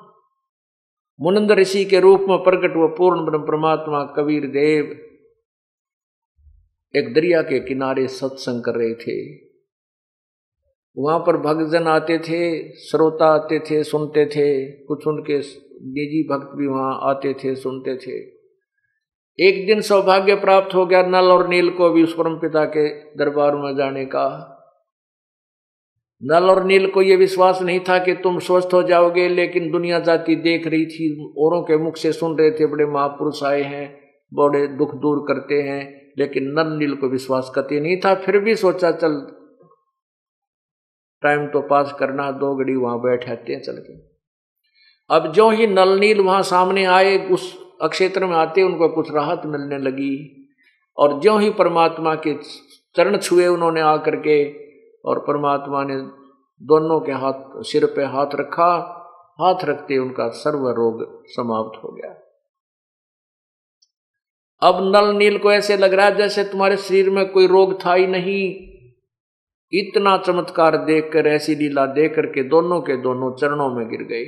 मुनिंदर ऋषि के रूप में प्रकट व पूर्ण ब्रह्म परमात्मा कबीर देव। एक दरिया के किनारे सत्संग कर रहे थे। वहाँ पर भक्तजन आते थे, श्रोता आते थे, सुनते थे। कुछ उनके निजी भक्त भी वहाँ आते थे, सुनते थे। एक दिन सौभाग्य प्राप्त हो गया नल और नील को भी उस परम पिता के दरबार में जाने का। नल और नील को यह विश्वास नहीं था कि तुम स्वस्थ हो जाओगे, लेकिन दुनिया जाति देख रही थी, औरों के मुख से सुन रहे थे, बड़े महापुरुष आए हैं, बड़े दुख दूर करते हैं, लेकिन नल नील को विश्वास करते नहीं था। फिर भी सोचा, चल टाइम तो पास करना, दो घड़ी वहाँ बैठे चल के। अब जो ही नलनील वहाँ सामने आए, उस अक्षेत्र में आते, उनको कुछ राहत मिलने लगी। और जो ही परमात्मा के चरण छुए उन्होंने आकर के, और परमात्मा ने दोनों के हाथ, सिर पे हाथ रखा, हाथ रखते उनका सर्व रोग समाप्त हो गया। अब नल नील को ऐसे लग रहा है जैसे तुम्हारे शरीर में कोई रोग था ही नहीं। इतना चमत्कार देखकर, ऐसी लीला देख करके दोनों के दोनों चरणों में गिर गए।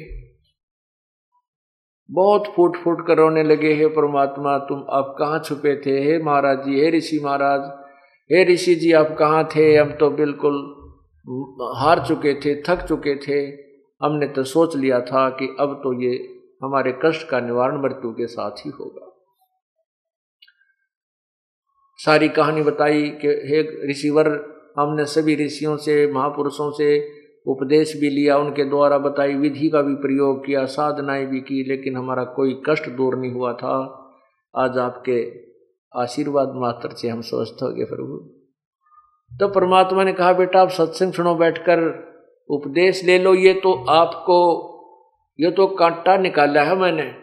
बहुत फूट फूट कर रोने लगे, हे परमात्मा, तुम आप कहाँ छुपे थे? हे महाराज जी, हे ऋषि महाराज, हे ऋषि जी, आप कहाँ थे? हम तो बिल्कुल हार चुके थे, थक चुके थे। हमने तो सोच लिया था कि अब तो ये हमारे कष्ट का निवारण मृत्यु के साथ ही होगा। सारी कहानी बताई कि हे ऋषिवर हमने सभी ऋषियों से, महापुरुषों से उपदेश भी लिया, उनके द्वारा बताई, विधि का भी प्रयोग किया, साधनाएँ भी की, लेकिन हमारा कोई कष्ट दूर नहीं हुआ था। आज आपके आशीर्वाद मात्र से हम स्वस्थ हो गए, प्रभु। तो परमात्मा ने कहा, बेटा, आप सत्संग सुनो, बैठकर उपदेश ले लो, ये तो आपको, ये तो कांटा निकाला है मैंने,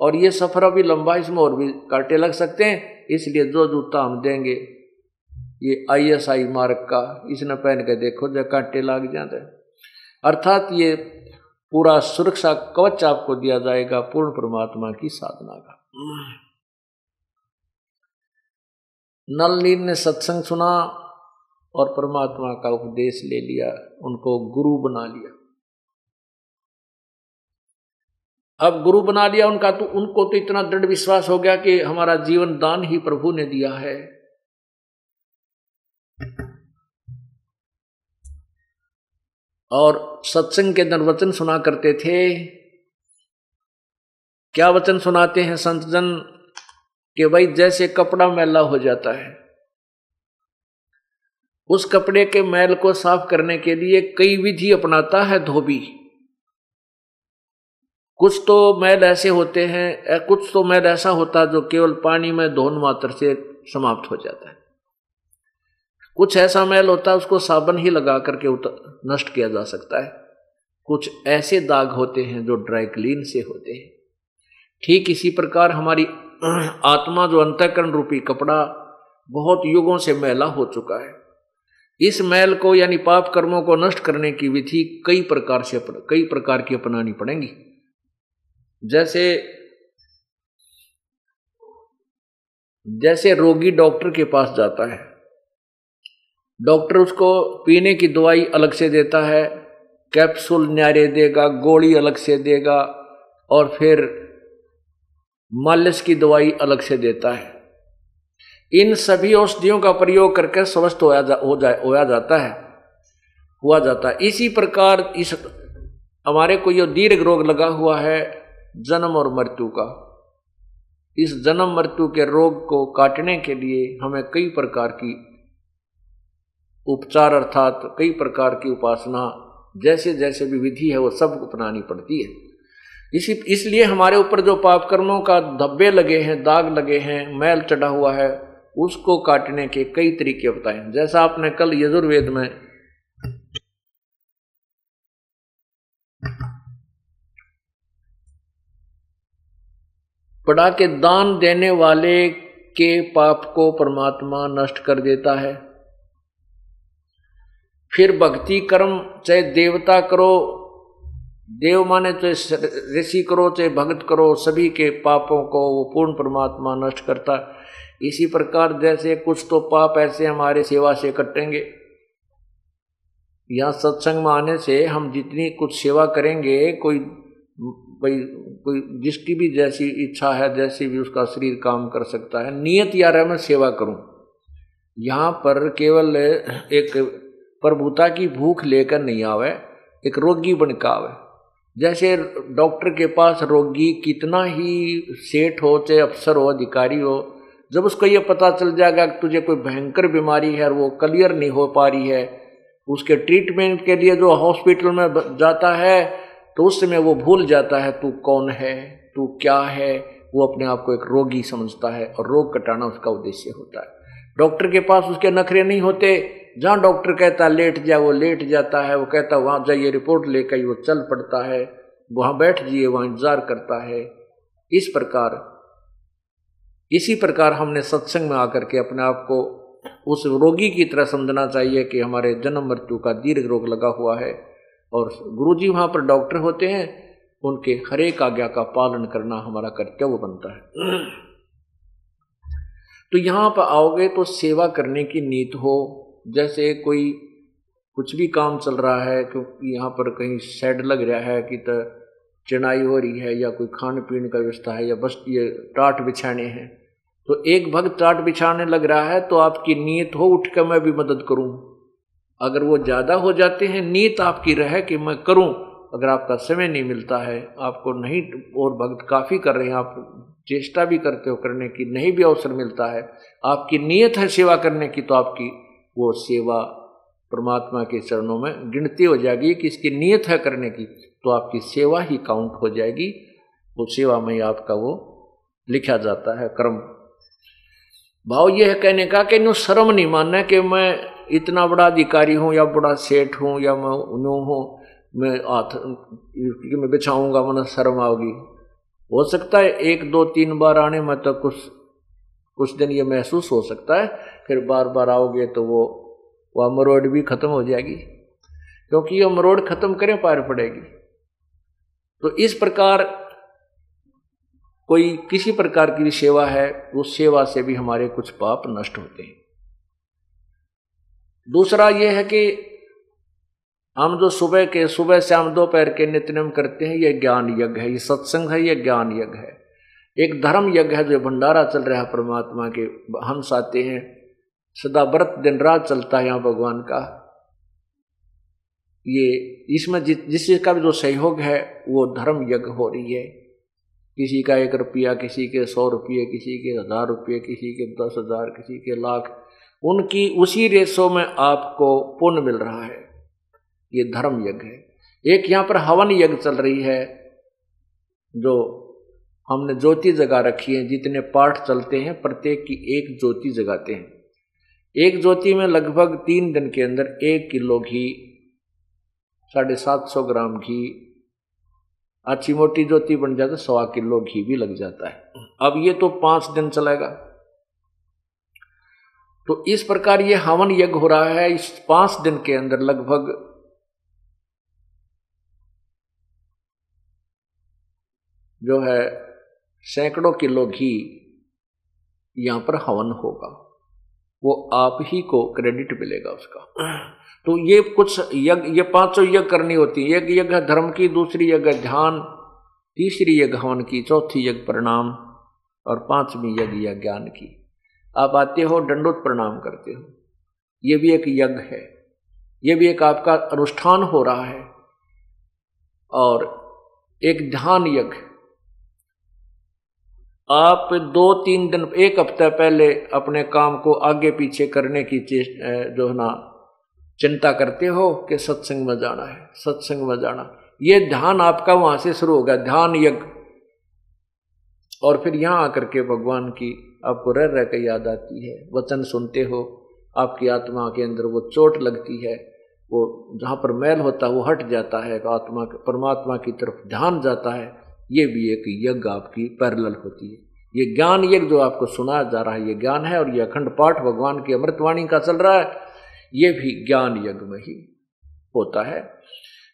और ये सफ़र अभी लंबा, इसमें और भी कांटे लग सकते हैं, इसलिए जो जूता हम देंगे। ये आईएसआई मार्ग का, इसने पहन के देखो, जब कांटे लाग जाते अर्थात ये पूरा सुरक्षा कवच आपको दिया जाएगा पूर्ण परमात्मा की साधना का। नलनील ने सत्संग सुना और परमात्मा का उपदेश ले लिया, उनको गुरु बना लिया। अब गुरु बना लिया उनका तो उनको तो इतना दृढ़ विश्वास हो गया कि हमारा जीवन दान ही प्रभु ने दिया है। और सत्संग के अंदर वचन सुना करते थे। क्या वचन सुनाते हैं संत जन कि भाई जैसे कपड़ा मैला हो जाता है, उस कपड़े के मैल को साफ़ करने के लिए कई विधि अपनाता है धोबी। कुछ तो मैल ऐसे होते हैं, कुछ तो मैल ऐसा होता है जो केवल पानी में धोन मात्र से समाप्त हो जाता है। कुछ ऐसा मैल होता है, उसको साबन ही लगा करके नष्ट किया जा सकता है। कुछ ऐसे दाग होते हैं जो ड्राई क्लीन से होते हैं। ठीक इसी प्रकार हमारी आत्मा जो अंतकरण रूपी कपड़ा बहुत युगों से मैला हो चुका है। इस मैल को यानी पाप कर्मों को नष्ट करने की विधि कई प्रकार से कई प्रकार की अपनानी पड़ेंगी। जैसे जैसे रोगी डॉक्टर के पास जाता है डॉक्टर उसको पीने की दवाई अलग से देता है कैप्सूल न्यारे देगा गोली अलग से देगा और फिर मालिश की दवाई अलग से देता है। इन सभी औषधियों का प्रयोग करके स्वस्थ होया जा, हो जाए होया जाता है हुआ जाता है। इसी प्रकार इस हमारे को यह दीर्घ रोग लगा हुआ है जन्म और मृत्यु का। इस जन्म मृत्यु के रोग को काटने के लिए हमें कई प्रकार की उपचार अर्थात कई प्रकार की उपासना जैसे जैसे भी विधि है, वो सब अपनानी पड़ती है। इसी, इसलिए हमारे ऊपर जो पाप कर्मों का धब्बे लगे हैं, दाग लगे हैं, मैल चढ़ा हुआ है, उसको काटने के कई तरीके बताए। जैसा आपने कल यजुर्वेद में पढ़ा के दान देने वाले के पाप को परमात्मा नष्ट कर देता है। फिर भक्ति कर्म, चाहे देवता करो, देव माने चाहे ऋषि करो, चाहे भक्त करो, सभी के पापों को वो पूर्ण परमात्मा नष्ट करता। इसी प्रकार जैसे कुछ तो पाप ऐसे हमारे सेवा से कटेंगे। यहाँ सत्संग में आने से हम जितनी कुछ सेवा करेंगे, कोई, भाई, कोई जिसकी भी जैसी इच्छा है, जैसी भी उसका शरीर काम कर सकता है, नियत यार मैं सेवा करूँ। यहाँ पर केवल एक प्रभुता की भूख लेकर नहीं आवे, एक रोगी बन का आवे जैसे डॉक्टर के पास रोगी कितना ही सेठ हो, चाहे अफसर हो, अधिकारी हो, जब उसको ये पता चल जाएगा कि तुझे कोई भयंकर बीमारी है और वो क्लियर नहीं हो पा रही है, उसके ट्रीटमेंट के लिए जो हॉस्पिटल में जाता है तो उस समय वो भूल जाता है, तू कौन है? तू क्या है? वो अपने आप को एक रोगी समझता है और रोग कटाना उसका उद्देश्य होता है। डॉक्टर के पास उसके नखरे नहीं होते जहाँ डॉक्टर कहता लेट जा, वो लेट जाता है, वो कहता वहाँ जाइए, रिपोर्ट लेकर वो चल पड़ता है, वहाँ बैठ जाइए, वहाँ इंतज़ार करता है। इस प्रकार, इसी प्रकार हमने सत्संग में आकर के अपने आप को उस रोगी की तरह समझना चाहिए कि हमारे जन्म मृत्यु का दीर्घ रोग लगा हुआ है और गुरुजी वहाँ पर डॉक्टर होते हैं, उनके हरेक आज्ञा का पालन करना हमारा कर्तव्य बनता है। तो यहाँ पर आओगे तो सेवा करने की नीत हो जैसे कोई कुछ भी काम चल रहा है क्योंकि यहाँ पर कहीं शेड लग रहा है कि तो चिनाई हो रही है या कोई खाने पीने का व्यवस्था है या बस ये टाट बिछाने हैं। तो एक भक्त टाट बिछाने लग रहा है तो आपकी नीयत हो उठ कर मैं भी मदद करूँ। अगर वो ज़्यादा हो जाते हैं नीयत आपकी रहे कि मैं करूँ। अगर आपका समय नहीं मिलता है, आपको नहीं और भक्त काफ़ी कर रहे हैं, आप चेष्टा भी करते हो करने की, नहीं भी अवसर मिलता है, आपकी नीयत है सेवा करने की तो आपकी वो सेवा परमात्मा के चरणों में गिनती हो जाएगी कि इसकी नीयत है करने की तो आपकी सेवा ही काउंट हो जाएगी। वो सेवा में ही आपका वो लिखा जाता है कर्म। भाव यह है कहने का कि नो शर्म नहीं मानना कि मैं इतना बड़ा अधिकारी हूँ या बड़ा सेठ हूँ या मैं नो हूँ, मैं हाथ मैं बिछाऊँगा, मन शर्म आओगी। हो सकता है एक, दो, तीन बार आने में तो कुछ कुछ दिन ये महसूस हो सकता है फिर बार बार आओगे तो वो वो अमरोड भी खत्म हो जाएगी। क्योंकि ये अमरोड खत्म करें, पार पड़ेगी। तो इस प्रकार कोई किसी प्रकार की भी सेवा है, उस सेवा से भी हमारे कुछ पाप नष्ट होते हैं। दूसरा यह है कि हम जो सुबह के, सुबह से हम दोपहर के नित्यनम करते हैं यह ज्ञान यज्ञ है, ये सत्संग है यह ज्ञान यज्ञ है। एक धर्म यज्ञ है जो भंडारा चल रहा है परमात्मा के हंस आते हैं। सदा व्रत दिन रात चलता है यहाँ भगवान का। ये इसमें जिस चीज़ का भी जो सहयोग है, वो धर्म यज्ञ हो रही है। किसी का एक रुपया, किसी के सौ रुपये, किसी के हज़ार रुपये, किसी के दस हज़ार, किसी के लाख, उनकी उसी रेसों में आपको पुण्य मिल रहा है। ये धर्म यज्ञ है। एक यहाँ पर हवन यज्ञ चल रही है, जो हमने ज्योति जगा रखी है। जितने पाठ चलते हैं, प्रत्येक की एक ज्योति जगाते हैं। एक ज्योति में लगभग तीन दिन के अंदर एक किलो घी, साढ़े सात सौ ग्राम घी अच्छी मोटी ज्योति बन जाए तो सवा किलो घी भी लग जाता है। अब ये तो पाँच दिन चलेगा। तो इस प्रकार ये हवन यज्ञ हो रहा है, इस पाँच दिन के अंदर लगभग जो है सैकड़ों किलो घी यहाँ पर हवन होगा। वो आप ही को क्रेडिट मिलेगा उसका। तो ये कुछ यज्ञ, ये पाँचों यज्ञ करनी होती है। एक यज्ञ धर्म की, दूसरी यज्ञ ध्यान, तीसरी यज्ञ हवन की, चौथी यज्ञ प्रणाम, और पांचवी यज्ञ या ज्ञान की। आप आते हो, दंडोत प्रणाम करते हो। ये भी एक यज्ञ है। ये भी एक आपका अनुष्ठान हो रहा है। और एक ध्यान यज्ञ। आप दो तीन दिन, एक हफ़्ते पहले अपने काम को आगे पीछे करने की जो है ना, चिंता करते हो कि सत्संग में जाना है, सत्संग में जाना। ये ध्यान आपका वहाँ से शुरू होगा ध्यान यज्ञ। और फिर यहाँ आकर के भगवान की आपको रह रह कर याद आती है, वचन सुनते हो, आपकी आत्मा के अंदर वो चोट लगती है, वो जहाँ पर मैल होता है वो हट जाता है आत्मा परमात्मा की तरफ़ ध्यान जाता है। ये भी एक यज्ञ आपकी पैरल होती है। ये ज्ञान यज्ञ जो आपको सुनाया जा रहा है ये ज्ञान है और ये अखंड पाठ भगवान की अमृतवाणी का चल रहा है। ये भी ज्ञान यज्ञ में ही होता है।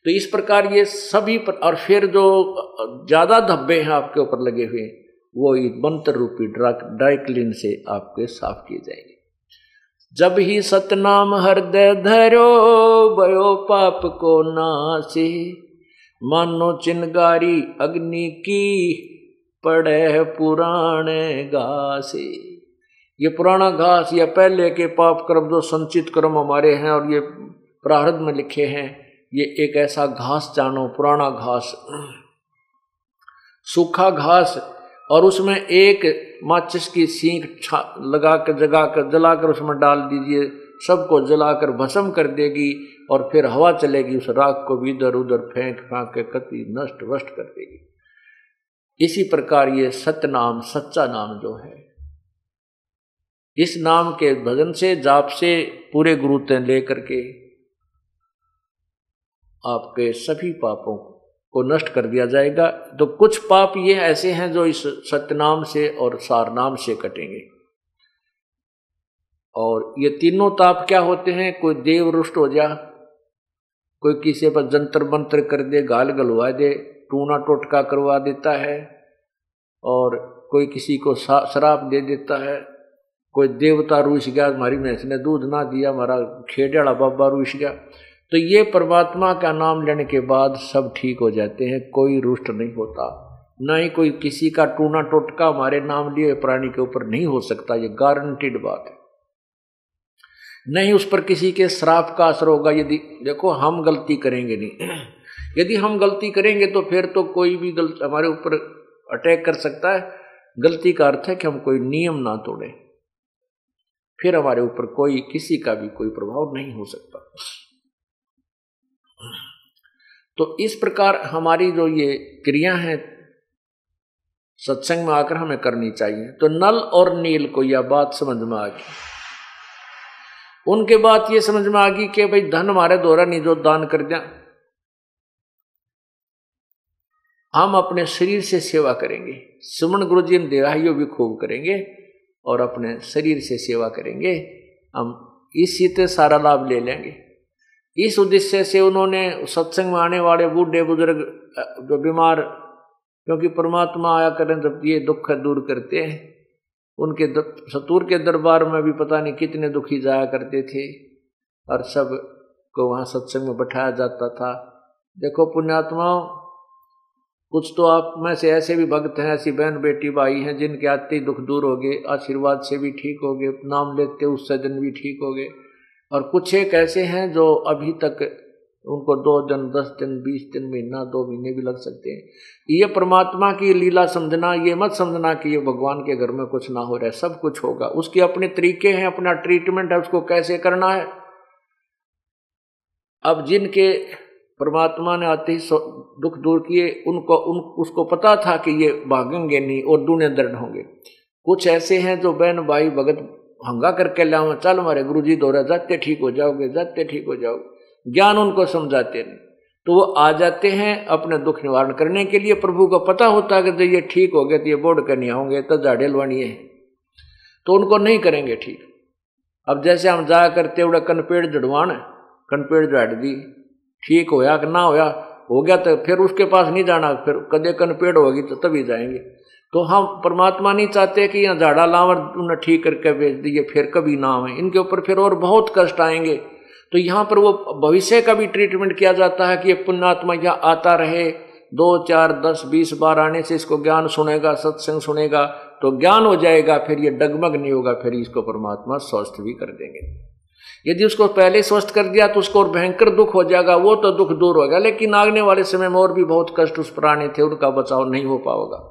तो इस प्रकार ये सभी पर, और फिर जो ज़्यादा धब्बे हैं आपके ऊपर लगे हुए वो मंत्र रूपी ड्राई क्लीन से आपके साफ़ किए जाएँगे। जब ही सतनाम हृदय धरो भयो पाप को नासे मानो चिनगारी अग्नि की पड़े पुराने घासे। ये पुराना घास या पहले के पाप कर्म जो संचित कर्म हमारे हैं और ये प्रारब्ध में लिखे हैं, ये एक ऐसा घास जानो, पुराना घास। सूखा घास और उसमें एक माचिस की सीख लगा कर जगा कर जलाकर उसमें डाल दीजिए, सबको जलाकर भस्म कर देगी। और फिर हवा चलेगी, उस राख को भी इधर उधर फेंक फाँक के कति नष्ट वष्ट कर देगी। इसी प्रकार ये सत्य नाम सच्चा नाम जो है, इस नाम के भजन से, जाप से पूरे गुरु तय लेकर के आपके सभी पापों को नष्ट कर दिया जाएगा। तो कुछ पाप ये ऐसे हैं जो इस सत्यनाम से और सारनाम से कटेंगे। और ये तीनों ताप क्या होते हैं? कोई देव रुष्ट हो जा कोई किसी पर जंतर मंत्र कर दे, गाल गलवा दे, टूना टोटका करवा देता है और कोई किसी को शराब दे देता है। कोई देवता रूस गया, हमारी भैंस ने दूध ना दिया, हमारा खेड़ियाड़ा बाबा रूस गया। तो ये परमात्मा का नाम लेने के बाद सब ठीक हो जाते हैं, कोई रुष्ट नहीं होता। ना ही कोई किसी का टूना टोटका हमारे नाम लिए प्राणी के ऊपर नहीं हो सकता, ये गारंटीड बात है। नहीं, उस पर किसी के श्राप का असर होगा। यदि, देखो, हम गलती करेंगे नहीं। यदि हम गलती करेंगे तो फिर तो कोई भी गलती, हमारे ऊपर अटैक कर सकता है। गलती का अर्थ है कि हम कोई नियम ना तोड़े। फिर हमारे ऊपर कोई, किसी का भी कोई प्रभाव नहीं हो सकता। तो इस प्रकार हमारी जो ये क्रिया है, सत्संग में आकर हमें करनी चाहिए। तो नल और नील को यह बात समझ में आ गई। उनके बाद ये समझ में आ गई कि भाई धन हमारे द्वारा नहीं जो दान कर दिया हम अपने शरीर से सेवा करेंगे। सुमन गुरु जी देवाहियों भी खूब करेंगे और अपने शरीर से सेवा करेंगे। हम इसी से सारा लाभ ले लेंगे। इस उद्देश्य से उन्होंने सत्संग में आने वाले बूढ़े बुज़ुर्ग, जो बीमार, क्योंकि परमात्मा आया करें जब ये दुख दूर करते हैं। उनके सतूर के दरबार में भी पता नहीं कितने दुखी जाया करते थे और सबको वहाँ सत्संग में बैठाया जाता था। देखो पुण्यात्माओं, कुछ तो आप में से ऐसे भी भक्त हैं, ऐसी बहन बेटी भाई हैं जिनके आते ही दुख दूर हो गए, आशीर्वाद से भी ठीक हो गए, नाम लेते उससे दिन भी ठीक हो गए। और कुछ एक ऐसे हैं जो अभी तक उनको दो दिन, दस दिन, बीस दिन, महीना, दो महीने भी लग सकते हैं। ये परमात्मा की लीला समझना, ये मत समझना कि ये भगवान के घर में कुछ ना हो रहा है, सब कुछ होगा। उसके अपने तरीके हैं, अपना ट्रीटमेंट है, उसको कैसे करना है? अब जिनके परमात्मा ने आते ही दुख दूर किए, उनको, उन, उसको पता था कि ये भागेंगे नहीं और दूने दर्द होंगे। कुछ ऐसे हैं जो बहन भाई भगत हंगा करके लाओ, चल हमारे गुरु जी दो जाते ठीक हो जाओगे, जाते ठीक हो जाओगे। ज्ञान उनको समझाते नहीं। तो वो आ जाते हैं अपने दुख निवारण करने के लिए। प्रभु को पता होता है कि ये ठीक हो गए तो ये बोर्ड करनी होंगे तो जाड़े लवानिए तो उनको नहीं करेंगे ठीक। अब जैसे हम जा करते उड़ा कनपेड़ जड़वान कनपेड़ जड़ दी। ठीक होया कि ना होया? हो गया तो फिर उसके पास नहीं जाना। फिर कदे कनपेड़ होगी तो तभी जाएँगे। तो हम परमात्मा नहीं चाहते कि यहाँ झाड़ा लावर उन्हें ठीक करके भेज दिए, फिर कभी ना आए। इनके ऊपर फिर और बहुत कष्ट आएँगे। तो यहाँ पर वो भविष्य का भी ट्रीटमेंट किया जाता है कि ये पुण्यात्मा यहाँ आता रहे, दो, चार, दस, बीस बार आने से इसको ज्ञान सुनेगा, सत्संग सुनेगा तो ज्ञान हो जाएगा, फिर ये डगमग नहीं होगा, फिर इसको परमात्मा स्वस्थ भी कर देंगे। यदि उसको पहले स्वस्थ कर दिया तो उसको और भयंकर दुख हो जाएगा, वो तो दुख दूर होगा, लेकिन आगने वाले समय में और भी बहुत कष्ट उस प्राणी थे, उनका बचाव नहीं हो पाओगा।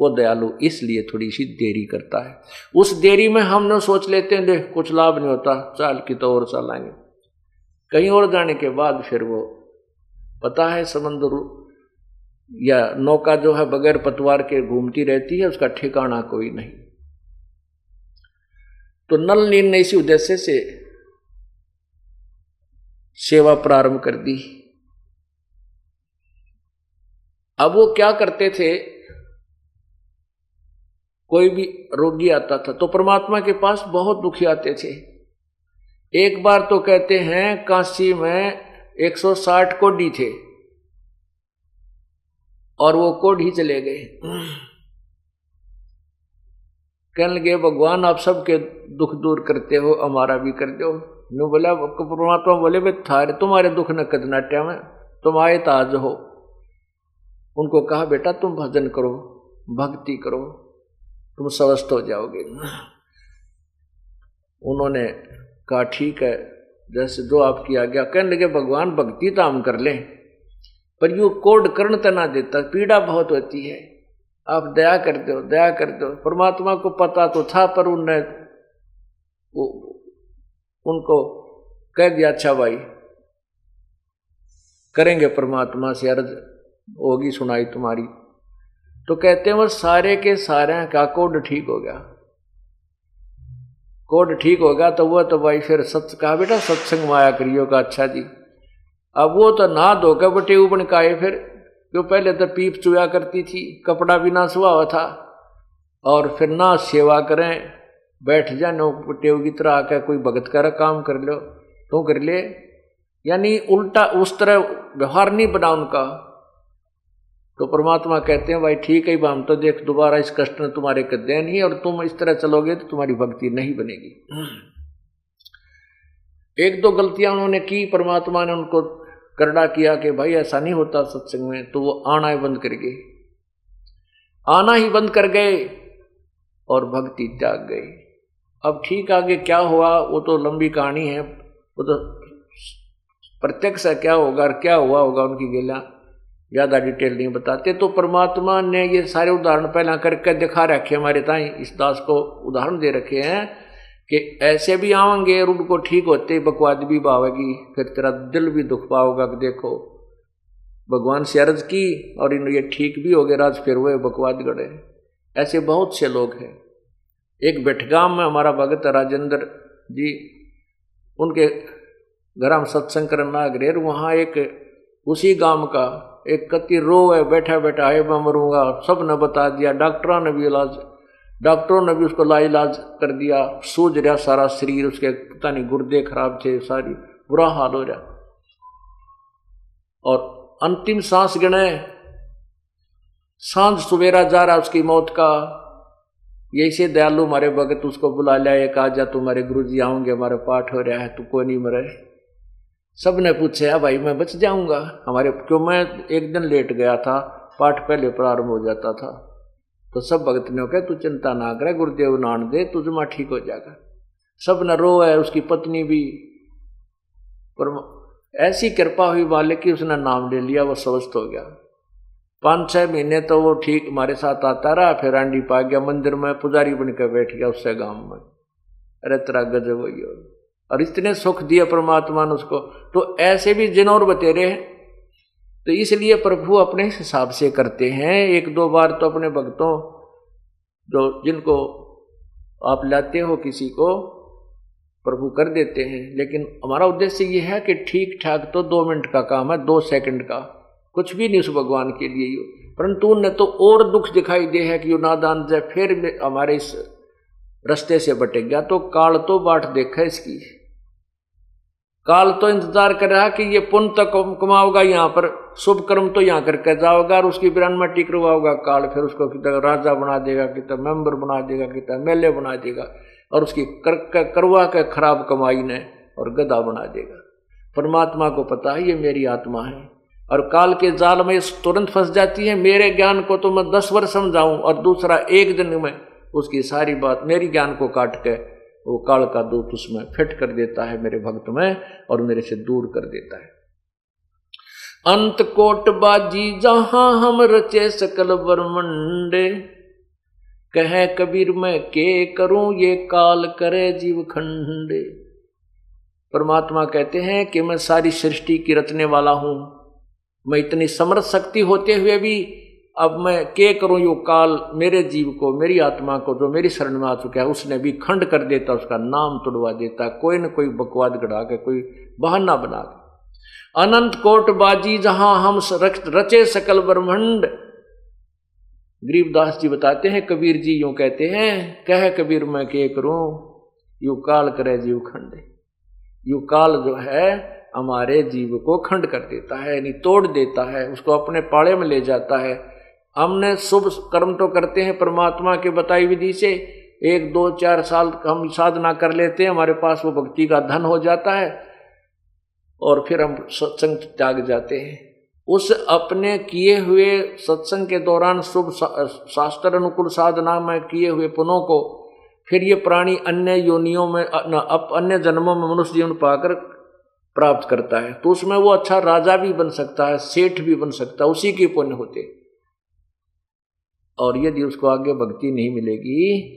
वो दयालु इसलिए थोड़ी सी देरी करता है। उस देरी में हम सोच लेते हैं, देख, कुछ लाभ नहीं होता, चाल की तो और चलाएँगे कहीं और जाने के बाद फिर वो पता है समंदर या नौका जो है बगैर पतवार के घूमती रहती है, उसका ठिकाना कोई नहीं। तो नल नील ने इसी उद्देश्य से सेवा प्रारंभ कर दी। अब वो क्या करते थे? कोई भी रोगी आता था तो परमात्मा के पास बहुत दुखी आते थे। एक बार तो कहते हैं, काशी में 160 कोडी थे। और वो कोड ही चले गए। कहने लगे, भगवान, आप सबके दुख दूर करते हो, हमारा भी कर दो नो बोला परमात्मा बोले भाई थारे, तुम्हारे दुख न कदनाट्या में तुम आए ताज हो। उनको कहा, बेटा, तुम भजन करो, भक्ति करो, तुम स्वस्थ हो जाओगे। उन्होंने कहा, ठीक है, जैसे जो आपकी आज्ञा। कहने लगे, भगवान भक्ति तो हम कर लें, पर यू कोड कर्ण तना देता, पीड़ा बहुत होती है। आप दया कर दो दया कर दो परमात्मा को पता तो था, पर उनने उनको कह दिया अच्छा भाई, करेंगे परमात्मा से अर्ज़, होगी सुनाई तुम्हारी। तो कहते हैं वो सारे के सारे का कोड ठीक हो गया? कोड ठीक हो गया तो वो तो भाई फिर सत्य कहा बेटा, सत्संग माया करियो का अच्छा जी। अब वो तो ना धोकर बटे उपन काए फिर, जो पहले तो पीप चुया करती थी, कपड़ा भी ना सुहा हुआ था, और फिर ना सेवा करें, बैठ जा, नो टेव की तरह आकर कोई भगत कर काम कर लो तो कर ले। यानी उल्टा उस तरह व्यवहार नहीं बना उनका। तो परमात्मा कहते हैं, भाई ठीक है हम तो देख, दोबारा इस कष्ट ने तुम्हारे कदे नहीं और तुम इस तरह चलोगे तो तुम्हारी भक्ति नहीं बनेगी। एक दो गलतियाँ उन्होंने की, परमात्मा ने उनको करड़ा किया कि, भाई, ऐसा नहीं होता सत्संग में तो वो आना ही बंद कर गए। आना ही बंद कर गए और भक्ति त्याग गई अब ठीक आगे क्या हुआ, वो तो लंबी कहानी है, वो तो प्रत्यक्ष क्या होगा और क्या हुआ होगा उनकी गिला ज़्यादा डिटेल नहीं बताते तो परमात्मा ने ये सारे उदाहरण पहला करके दिखा रखे हमारे ताई। इस दास को उदाहरण दे रखे हैं कि ऐसे भी आवेंगे और उनको ठीक होते बकवाद भी पावेगी फिर तेरा दिल भी दुख पाओगा कि देखो, भगवान से अर्ज़ की और इन ये ठीक भी हो गए, राज फिर हुए बकवाद गढ़े ऐसे बहुत से लोग हैं। एक बेटगाम में हमारा भगत राजेंद्र जी, उनके घर हम सत्संग करना अग्रेर वहाँ एक उसी गाँव का एक कति रो है, बैठा बैठा है मैं मरूँगा। सबने बता दिया, डॉक्टरों ने भी इलाज, डॉक्टरों ने भी उसको ला इलाज कर दिया। सूझ रहा सारा शरीर उसके, पता नहीं, गुर्दे खराब थे, सारी बुरा हाल हो रहा। और अंतिम सांस गिने साँझ सवेरा जा रहा उसकी मौत का। यही से दयालु हमारे भगत उसको बुला लिया, एक आ जा, तुम्हारे गुरु जी आऊँगे हमारे पाठ हो रहा है, तू कोई नहीं मरे। सबने पूछे हाँ भाई, मैं बच जाऊँगा। हमारे, क्यों, मैं एक दिन लेट गया था, पाठ पहले प्रारंभ हो जाता था। तो सब भगत ने कहा, तू चिंता ना करे, गुरुदेव नान दे तू जमा ठीक हो जाएगा। सब न रो है उसकी पत्नी भी। पर ऐसी कृपा हुई मालिक की, उसने नाम ले लिया, वो स्वस्थ हो गया। पाँच छः महीने तो वो ठीक, हमारे साथ आता रहा, फिर आंडी पा गया मंदिर में, पुजारी बनकर बैठ गया उससे गाँव में। अरे, तेरा गजब वही और इतने सुख दिए परमात्मा ने उसको तो ऐसे भी जिन और बतेरे हैं। तो इसलिए प्रभु अपने हिसाब से करते हैं। एक दो बार तो अपने भक्तों जो जिनको आप लाते हो किसी को, प्रभु कर देते हैं। लेकिन हमारा उद्देश्य ये है कि ठीक ठाक तो दो मिनट का काम है, दो सेकंड का। कुछ भी नहीं उस भगवान के लिए परंतु उन्हें तो और दुख दिखाई दे है कि यो नादान जय फिर हमारे इस रस्ते से बटेक गया तो काल तो बाट देखा इसकी। काल तो इंतज़ार कर रहा कि ये पुण्य तो कमाओगा यहाँ पर शुभ कर्म तो यहाँ करके जाओगा और उसकी बिरान में टिक करवाओगा काल फिर उसको कितना राजा बना देगा कितना मेंबर बना देगा कितना मेले बना देगा और उसकी कर, कर, करवा के खराब कमाई ने और गदा बना देगा। परमात्मा को पता है ये मेरी आत्मा है और काल के जाल में तुरंत फंस जाती है। मेरे ज्ञान को तो मैं दस वर्ष समझाऊं और दूसरा एक दिन में उसकी सारी बात मेरी ज्ञान को काट के वो काल का दूत उसमें फिट कर देता है मेरे भक्त में और मेरे से दूर कर देता है। अंत कोट बाजी जहाँ हम रचे सकल बरमंडे कह कबीर मैं के करूँ ये काल करे जीव खंडे। परमात्मा कहते हैं कि मैं सारी सृष्टि की रचने वाला हूँ। मैं इतनी समर्थ शक्ति होते हुए भी अब मैं के करूँ यो काल मेरे जीव को, मेरी आत्मा को, जो मेरी शरण में आ चुका है, उसने भी खंड कर देता, उसका नाम तुड़वा देता, कोई न कोई बकवाद गढ़ा के, कोई बहाना बना के अनंत कोट बाजी जहाँ हम रचे सकल ब्रह्मंड। गरीबदास जी बताते हैं, कबीर जी यूँ कहते हैं, कह कबीर, मैं के करूँ? यू काल करे जीव खंड यू काल जो है, हमारे जीव को खंड कर देता है, यानी तोड़ देता है, उसको अपने पाड़े में ले जाता है। हमने शुभ कर्म तो करते हैं परमात्मा के बताई विधि से। एक, दो, चार साल हम साधना कर लेते हैं, हमारे पास वो भक्ति का धन हो जाता है और फिर हम सत्संग त्याग जाते हैं। उस अपने किए हुए सत्संग के दौरान शुभ शास्त्र अनुकूल साधना में किए हुए पुनों को फिर ये प्राणी अन्य योनियों में अप, अन्य जन्मों में मनुष्य जीवन पाकर प्राप्त करता है। तो उसमें वो अच्छा राजा भी बन सकता है, सेठ भी बन सकता है, उसी के पुण्य होते और यदि उसको आगे भक्ति नहीं मिलेगी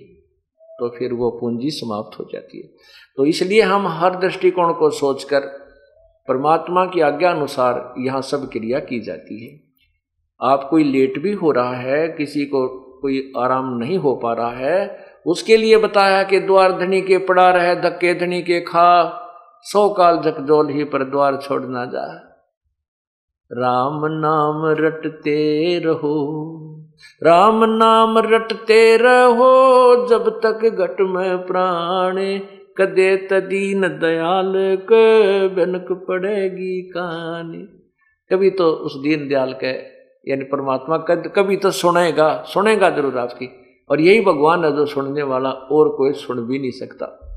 तो फिर वो पूंजी समाप्त हो जाती है। तो इसलिए हम हर दृष्टिकोण को सोचकर परमात्मा की आज्ञा अनुसार यहाँ सब क्रिया की जाती है। आप कोई लेट भी हो रहा है, किसी को कोई आराम नहीं हो पा रहा है, उसके लिए बताया कि द्वार धनी के पड़ा रहे धक्के धनी के खा, सौ काल झकझोल ही पर द्वार छोड़ ना जा। राम नाम रटते रहो। राम नाम रटते रहो, जब तक घट में प्राण। कदे तदीन दयाल के बनक पड़ेगी कहानी। कभी तो उस दीन दयाल के, यानी परमात्मा कद कभी तो सुनेगा सुनेगा ज़रूर आपकी। और यही भगवान है जो सुनने वाला, और कोई सुन भी नहीं सकता।